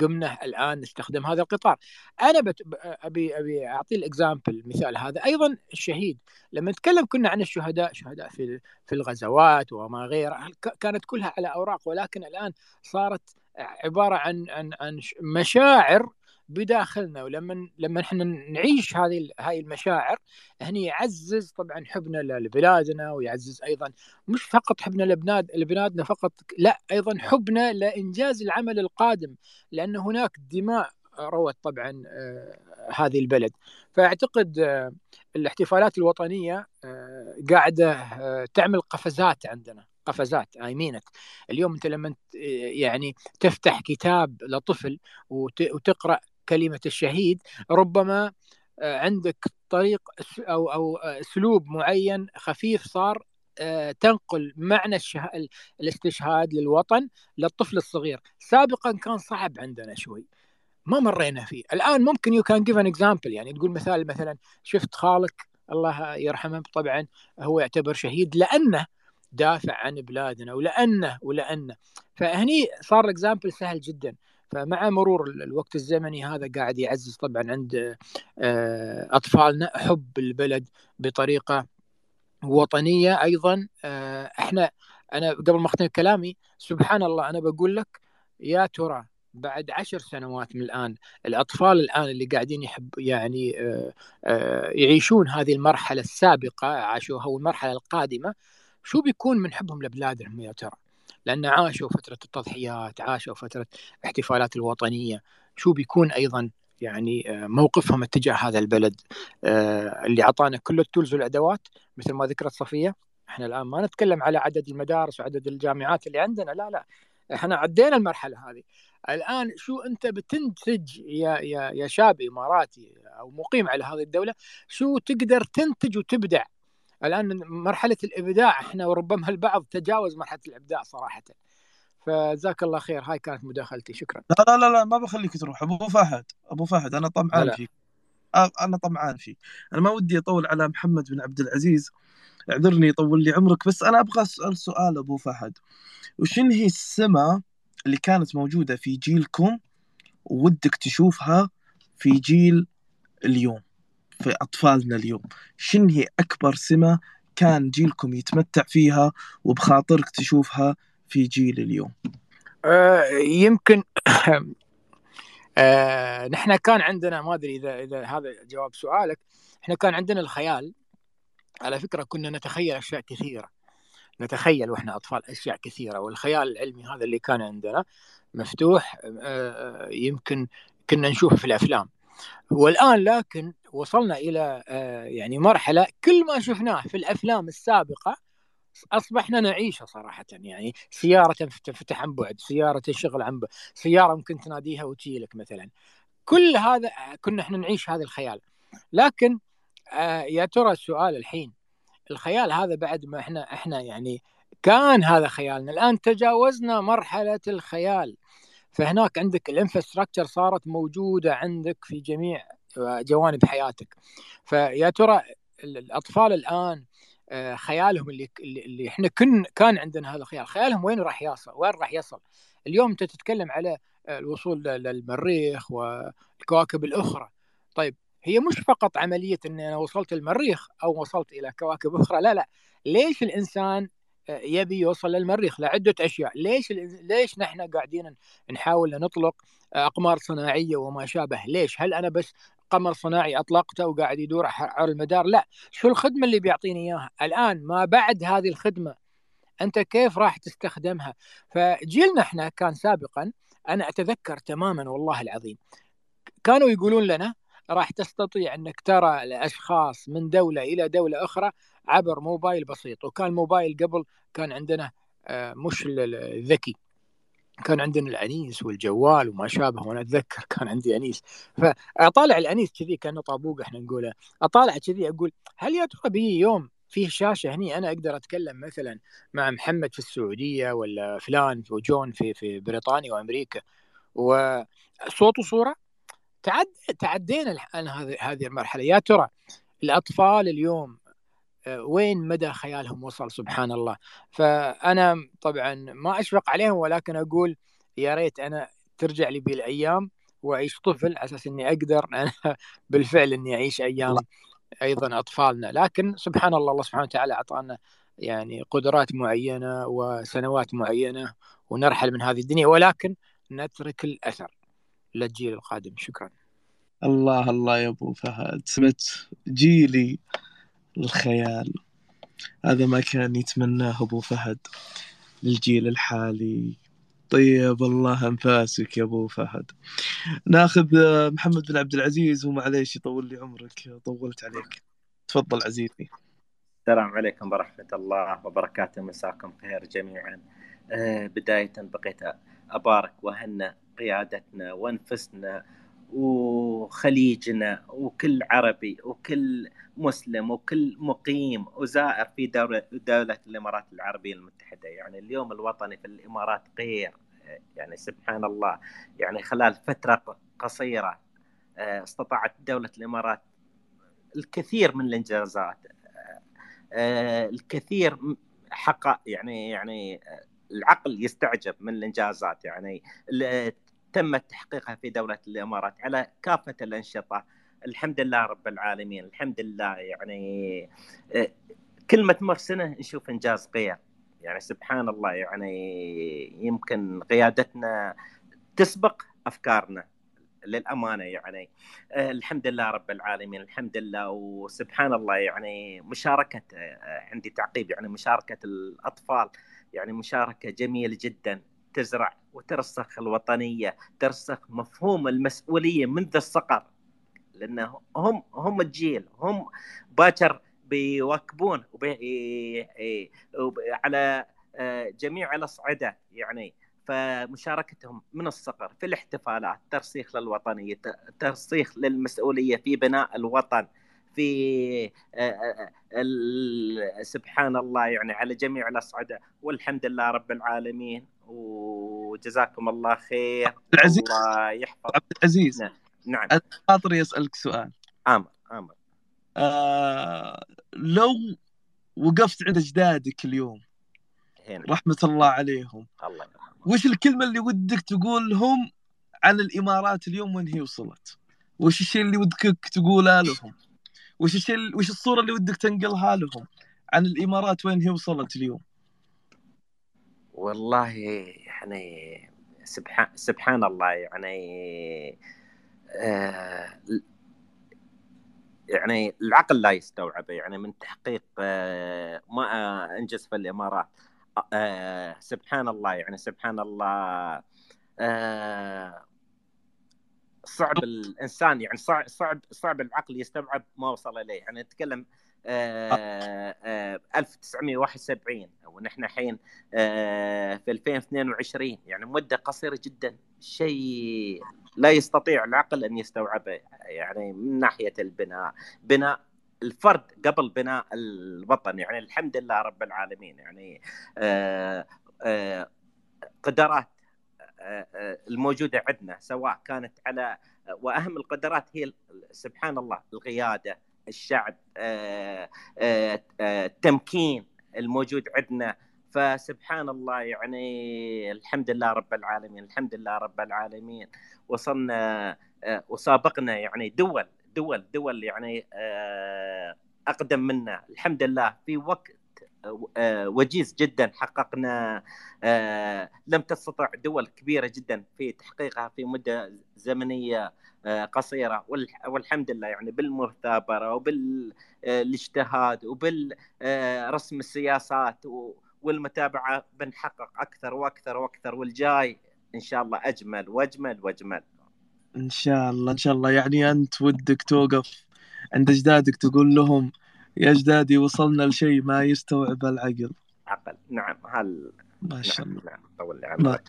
قمنا الآن نستخدم هذا القطار. أنا بت... أبي أبي أعطي الإكزامبل مثال. هذا أيضا الشهيد لما نتكلم كنا عن الشهداء شهداء في في الغزوات وما غيرها كانت كلها على أوراق ولكن الآن صارت عبارة عن عن عن مشاعر بداخلنا ولما لما إحنا نعيش هذه هاي المشاعر هني يعزز طبعا حبنا لبلادنا ويعزز أيضا مش فقط حبنا لبناد لبلادنا فقط لا أيضا حبنا لإنجاز العمل القادم لأن هناك دماء روت طبعا آه، هذه البلد. فأعتقد آه، الاحتفالات الوطنية قاعدة تعمل قفزات عندنا قفزات I meant اليوم أنت لما يعني تفتح كتاب لطفل وتقرأ كلمة الشهيد ربما عندك طريق أو أو أسلوب معين خفيف صار آه، تنقل معنى. الاستشهاد للوطن للطفل الصغير. سابقا كان صعب عندنا شوي ما مرينا فيه. الآن ممكن you can give an example يعني تقول مثال مثلا شفت خالك الله يرحمه طبعا هو يعتبر شهيد لأنه دافع عن بلادنا ولأنه ولأنه. فهني صار الاكزامبل سهل جدا. فمع مرور الوقت الزمني هذا قاعد يعزز طبعا عند آه، أطفالنا حب البلد بطريقة وطنية أيضا آه، إحنا أنا قبل ما أختم كلامي سبحان الله أنا بقول لك يا ترى بعد عشر سنوات من الآن الأطفال الآن اللي قاعدين يحب يعني آه، آه، يعيشون هذه المرحلة السابقة عاشوها والمرحلة القادمة شو بيكون من حبهم لبلادهم يا ترى؟ لأن عاشوا فترة التضحيات، عاشوا فترة الاحتفالات الوطنية، شو بيكون أيضا يعني آه، موقفهم اتجاه هذا البلد؟ آه، اللي أعطانا كل التولز والأدوات مثل ما ذكرت صفية إحنا الآن ما نتكلم على عدد المدارس وعدد الجامعات اللي عندنا لا لا إحنا عدينا المرحلة هذه. الآن شو أنت بتنتج يا يا يا شاب اماراتي أو مقيم على هذه الدولة شو تقدر تنتج وتبدع؟ الآن مرحلة الإبداع إحنا وربما البعض تجاوز مرحلة الإبداع صراحة. فجزاك الله خير هاي كانت مداخلتي شكرا. لا لا لا, لا ما بخليك تروح. أبو فهد أبو فهد أنا طمعان فيك. أنا طمعان فيك. أنا ما ودي أطول على محمد بن عبد العزيز. اعذرني يطول لي عمرك بس أنا أبغى أسأل سؤال أبو فهد. وشن هي السمة اللي كانت موجودة في جيلكم ودك تشوفها في جيل اليوم؟ في أطفالنا اليوم. شن هي أكبر سمة كان جيلكم يتمتع فيها وبخاطرك تشوفها في جيل اليوم؟ آه يمكن [coughs] آه نحن كان عندنا ما أدري إذا إذا هذا جواب سؤالك. إحنا كان عندنا الخيال. على فكرة كنا نتخيل أشياء كثيرة. نتخيل وإحنا أطفال أشياء كثيرة والخيال العلمي هذا اللي كان عندنا مفتوح. آه يمكن كنا نشوفه في الأفلام. والآن لكن وصلنا إلى آه يعني مرحلة كل ما شفناه في الأفلام السابقة أصبحنا نعيشه صراحة يعني سيارة تنفتح عن بعد سيارة تشغل عن بعد سيارة ممكن تناديها وتجي لك مثلا. كل هذا كنا إحنا نعيش هذا الخيال. لكن آه يا ترى السؤال الحين الخيال هذا بعد ما إحنا إحنا يعني كان هذا خيالنا الآن تجاوزنا مرحلة الخيال. فهناك عندك الانفراستراكشر صارت موجودة عندك في جميع جوانب حياتك. فيا ترى الأطفال الآن آه، خيالهم اللي اللي إحنا كن كان عندنا هذا الخيال خيالهم وين راح يصل؟ وين راح يصل؟ اليوم أنت تتكلم على الوصول للمريخ والكواكب الأخرى. طيب هي مش فقط عملية إن أنا وصلت المريخ أو وصلت إلى كواكب أخرى لا لا. ليش الإنسان آه، يبي يوصل للمريخ لعدة أشياء. ليش ليش نحن قاعدين نحاول نطلق أقمار صناعية وما شابه؟ ليش؟ هل أنا بس قمر صناعي أطلقته وقاعد يدور على المدار؟ لا. شو الخدمة اللي بيعطيني إياها؟ الآن ما بعد هذه الخدمة أنت كيف راح تستخدمها؟ فجيلنا إحنا كان سابقا أنا أتذكر تماما والله العظيم كانوا يقولون لنا راح تستطيع أنك ترى الأشخاص من دولة إلى دولة أخرى عبر موبايل بسيط. وكان الموبايل قبل كان عندنا آه، مش الذكي كان عندنا الأنيس والجوال وما شابه وأنا أتذكر [laughs] كان عندي أنيس. فأطالع الأنيس كذي كأنه طابوق إحنا نقوله. أطالع كذي أقول هل يا ترى بيجي يوم فيه شاشة هني أنا أقدر أتكلم مثلا مع محمد في السعودية ولا فلان وجون في في بريطانيا وأمريكا؟ وصوت وصورة؟ تعد تعدينا الان هذه هذه المرحلة. يا ترى الأطفال اليوم وين مدى خيالهم وصل؟ سبحان الله. فأنا طبعا ما أشفق عليهم ولكن أقول يا ريت أنا ترجع لي بالأيام وأعيش طفل على أساس إني أقدر [laughs] أنا بالفعل إني أعيش أيام أيضا أطفالنا. لكن سبحان الله الله سبحانه وتعالى أعطانا يعني قدرات معينة وسنوات معينة ونرحل من هذه الدنيا ولكن نترك الأثر. للجيل القادم. شكرا. الله الله يا أبو فهد. سمت جيلي الخيال. هذا ما كان يتمناه أبو فهد للجيل الحالي. طيب الله أنفاسك يا أبو فهد. ناخذ محمد بن عبد العزيز ومعليش يطول لي عمرك. طولت عليك. تفضل عزيزي. السلام عليكم ورحمة الله وبركاته. مساكم خير جميعا. آه، بداية بقيت أبارك وهنأ قيادتنا وانفسنا وخليجنا وكل عربي وكل مسلم وكل مقيم وزائر في دولة, دولة الإمارات العربية المتحدة. يعني اليوم الوطني في الإمارات غير. يعني سبحان الله. يعني خلال فترة قصيرة آه، استطاعت دولة الإمارات الكثير من الإنجازات. آه، الكثير حقق يعني يعني العقل يستعجب من الإنجازات. يعني تم تحقيقها في دولة الإمارات على كافة الأنشطة. الحمد لله رب العالمين الحمد لله يعني آه، كل ما تمر سنة نشوف إنجاز غير. يعني سبحان الله يعني يمكن قيادتنا تسبق أفكارنا للأمانة يعني. آه، الحمد لله رب العالمين الحمد لله. وسبحان الله يعني مشاركة آه، عندي تعقيب يعني مشاركة الأطفال يعني مشاركة جميلة جدا. تزرع وترسخ الوطنية ترسخ مفهوم المسؤولية منذ الصقر. لأنه هم هم الجيل هم باكر بيواكبون على آه، جميع الأصعدة يعني. فمشاركتهم من الصقر في الاحتفالات ترسيخ للوطنية ترسيخ للمسؤولية في بناء الوطن. في آه، آه، سبحان الله يعني على جميع الأصعدة. والحمد لله رب العالمين. وجزاكم الله خير. العزيز. الله يحفظ عبد العزيز نعم نعم. خاطري أسألك سؤال. آمر آمر. آه لو وقفت عند أجدادك اليوم هنا. رحمة الله عليهم الله يرحمه. وش الكلمة اللي ودك تقول لهم عن الإمارات اليوم وين هي وصلت؟ وش الشيء اللي ودك تقوله لهم؟ وش الشيء وش الصورة اللي ودك تنقلها لهم؟ عن الإمارات وين هي وصلت اليوم؟ والله يعني سبحان سبحان الله يعني آه يعني العقل لا يستوعبه يعني من تحقيق آه ما أنجز في الإمارات. آه سبحان الله يعني سبحان الله. صعب الإنسان يعني صعب صعب صعب العقل يستوعب ما وصل إليه. يعني نتكلم آه آه 1971 ونحن الحين آه في 2022 يعني مدة قصيرة جدا. شيء لا يستطيع العقل أن يستوعبه. يعني من ناحية البناء. بناء الفرد قبل بناء الوطن. يعني الحمد لله رب العالمين. يعني آه آه قدرات آه، آه، الموجوده عندنا سواء كانت على وأهم القدرات هي سبحان الله القيادة الشعب التمكين آه، الموجود عندنا. فسبحان الله يعني الحمد لله رب العالمين الحمد لله رب العالمين. وصلنا وسابقنا يعني دول دول دول يعني أقدم منا. الحمد لله في وقت آه، وجيز جدا حققنا آه، لم تستطع دول كبيرة جدا في تحقيقها في مدة زمنية آه، قصيرة. والحمد لله يعني بالمثابرة وبالاجتهاد وبالرسم السياسات والمتابعة بنحقق أكثر وأكثر وأكثر. والجاي إن شاء الله أجمل وأجمل وأجمل. إن شاء الله إن شاء الله. يعني أنت ودك توقف عند أجدادك تقول لهم يا اجدادي وصلنا لشيء ما يستوعب العقل. عقل. نعم هل ما شاء الله. نعم طول عمرك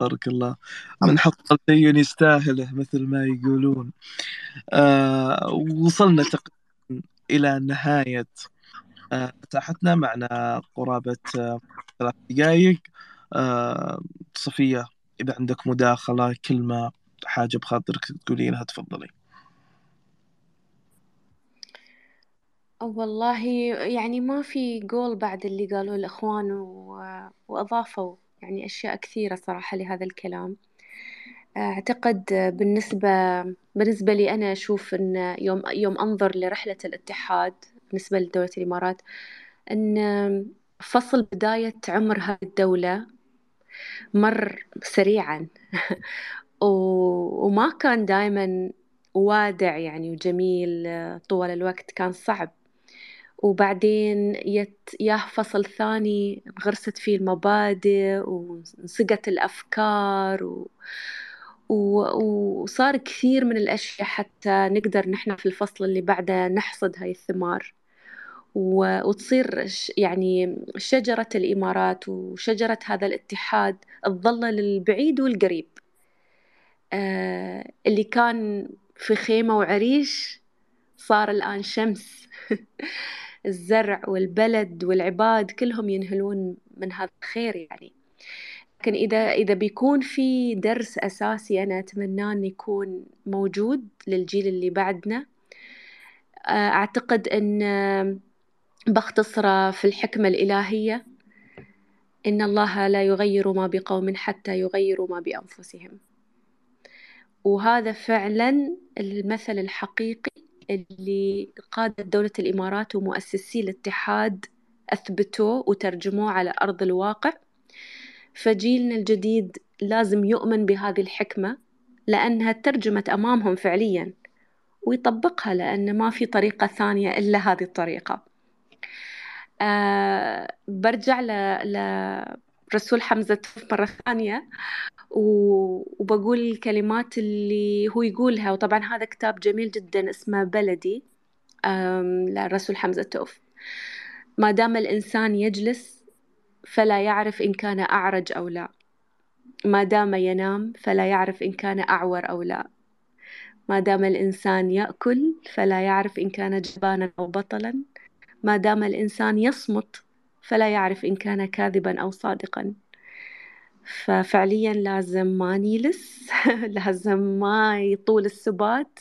بارك الله. من حط شيء يستاهله مثل ما يقولون. آه وصلنا تقريبا إلى نهاية آه فتحتنا معنا قرابة آه ثلاث دقائق آه صفية إذا عندك مداخلة كلمة حاجة بخاطرك تقولينها تفضلي. والله يعني ما في قول بعد اللي قالوه الإخوان وأضافوا يعني أشياء كثيرة صراحة لهذا الكلام. أعتقد بالنسبة بالنسبة لي أنا أشوف إن يوم يوم أنظر لرحلة الاتحاد بالنسبة لدولة الإمارات إن فصل بداية عمر هذه الدولة مر سريعا. [laughs] وما كان دائما وادع يعني وجميل طوال الوقت كان صعب. وبعدين يت ياه فصل ثاني غرست فيه المبادئ وانسقت الأفكار و... وصار كثير من الأشياء حتى نقدر نحن في الفصل اللي بعده نحصد هاي الثمار. وتصير يعني شجرة الإمارات وشجرة هذا الاتحاد تظل للبعيد والقريب. آه، اللي كان في خيمة وعريش صار الآن شمس. [laughs] الزرع والبلد والعباد كلهم ينهلون من هذا الخير يعني. لكن إذا إذا بيكون في درس أساسي أنا أتمناه إنه يكون موجود للجيل اللي بعدنا آه، أعتقد أن بختصره في الحكمة الإلهية إن الله لا يغير ما بقوم حتى يغيروا ما بأنفسهم. وهذا فعلا المثل الحقيقي اللي قادة دولة الإمارات ومؤسسي الاتحاد أثبتوه وترجموه على أرض الواقع. فجيلنا الجديد لازم يؤمن بهذه الحكمة لأنها ترجمت أمامهم فعليا ويطبقها لأن ما في طريقة ثانية إلا هذه الطريقة. آه برجع لرسول حمزة مرة ثانية. وبقول الكلمات اللي هو يقولها. وطبعا هذا كتاب جميل جدا اسمه بلدي للرسول حمزة توف. ما دام الإنسان يجلس فلا يعرف إن كان أعرج أو لا. ما دام ينام فلا يعرف إن كان أعور أو لا. ما دام الإنسان يأكل فلا يعرف إن كان جبانا أو بطلا. ما دام الإنسان يصمت فلا يعرف إن كان كاذبا أو صادقا. ففعليا لازم ما نيلس [laughs] لازم ما يطول السبات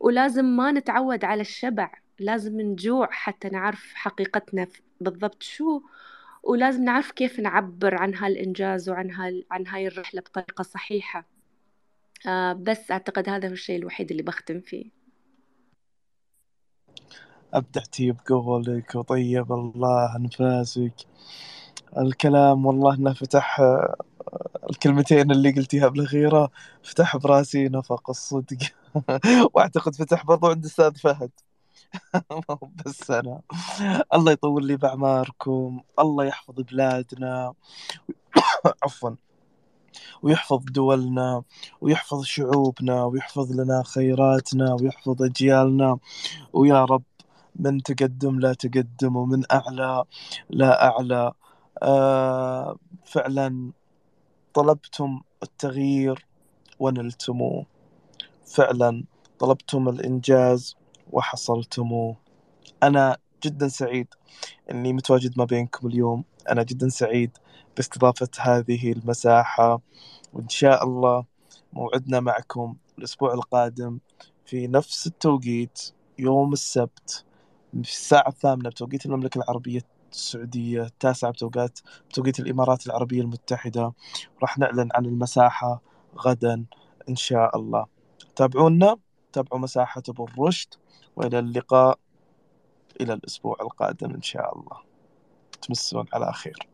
ولازم ما نتعود على الشبع لازم نجوع حتى نعرف حقيقتنا بالضبط شو ولازم نعرف كيف نعبر عن هالإنجاز وعن هال عن هاي الرحلة بطريقة صحيحة. آه بس أعتقد هذا هو الشيء الوحيد اللي بختم فيه. أبدعتي بقولك وطيب الله أنفاسك. الكلام والله إنه فتح الكلمتين اللي قلتيها بالاخيره فتح براسي نفق الصدق. [laughs] وأعتقد فتح برضو عند أستاذ فهد. [laughs] بس أنا. الله يطول لي بأعماركم الله يحفظ بلادنا [coughs] عفوا. ويحفظ دولنا ويحفظ شعوبنا ويحفظ لنا خيراتنا ويحفظ أجيالنا. ويا رب من تقدم لا تقدم ومن أعلى لا أعلى. آه فعلا طلبتم التغيير ونلتموه. فعلا طلبتم الإنجاز وحصلتموه. أنا جدا سعيد أني متواجد ما بينكم اليوم. أنا جدا سعيد باستضافة هذه المساحة. وإن شاء الله موعدنا معكم الأسبوع القادم في نفس التوقيت يوم السبت في الساعة الثامنة بتوقيت المملكة العربية. السعودية التاسعة بتوقيت بتوقيت الإمارات العربية المتحدة. راح نعلن عن المساحة غدا إن شاء الله. تابعونا تابعوا مساحة أبو الرشد وإلى اللقاء إلى الأسبوع القادم إن شاء الله. تمسون على خير.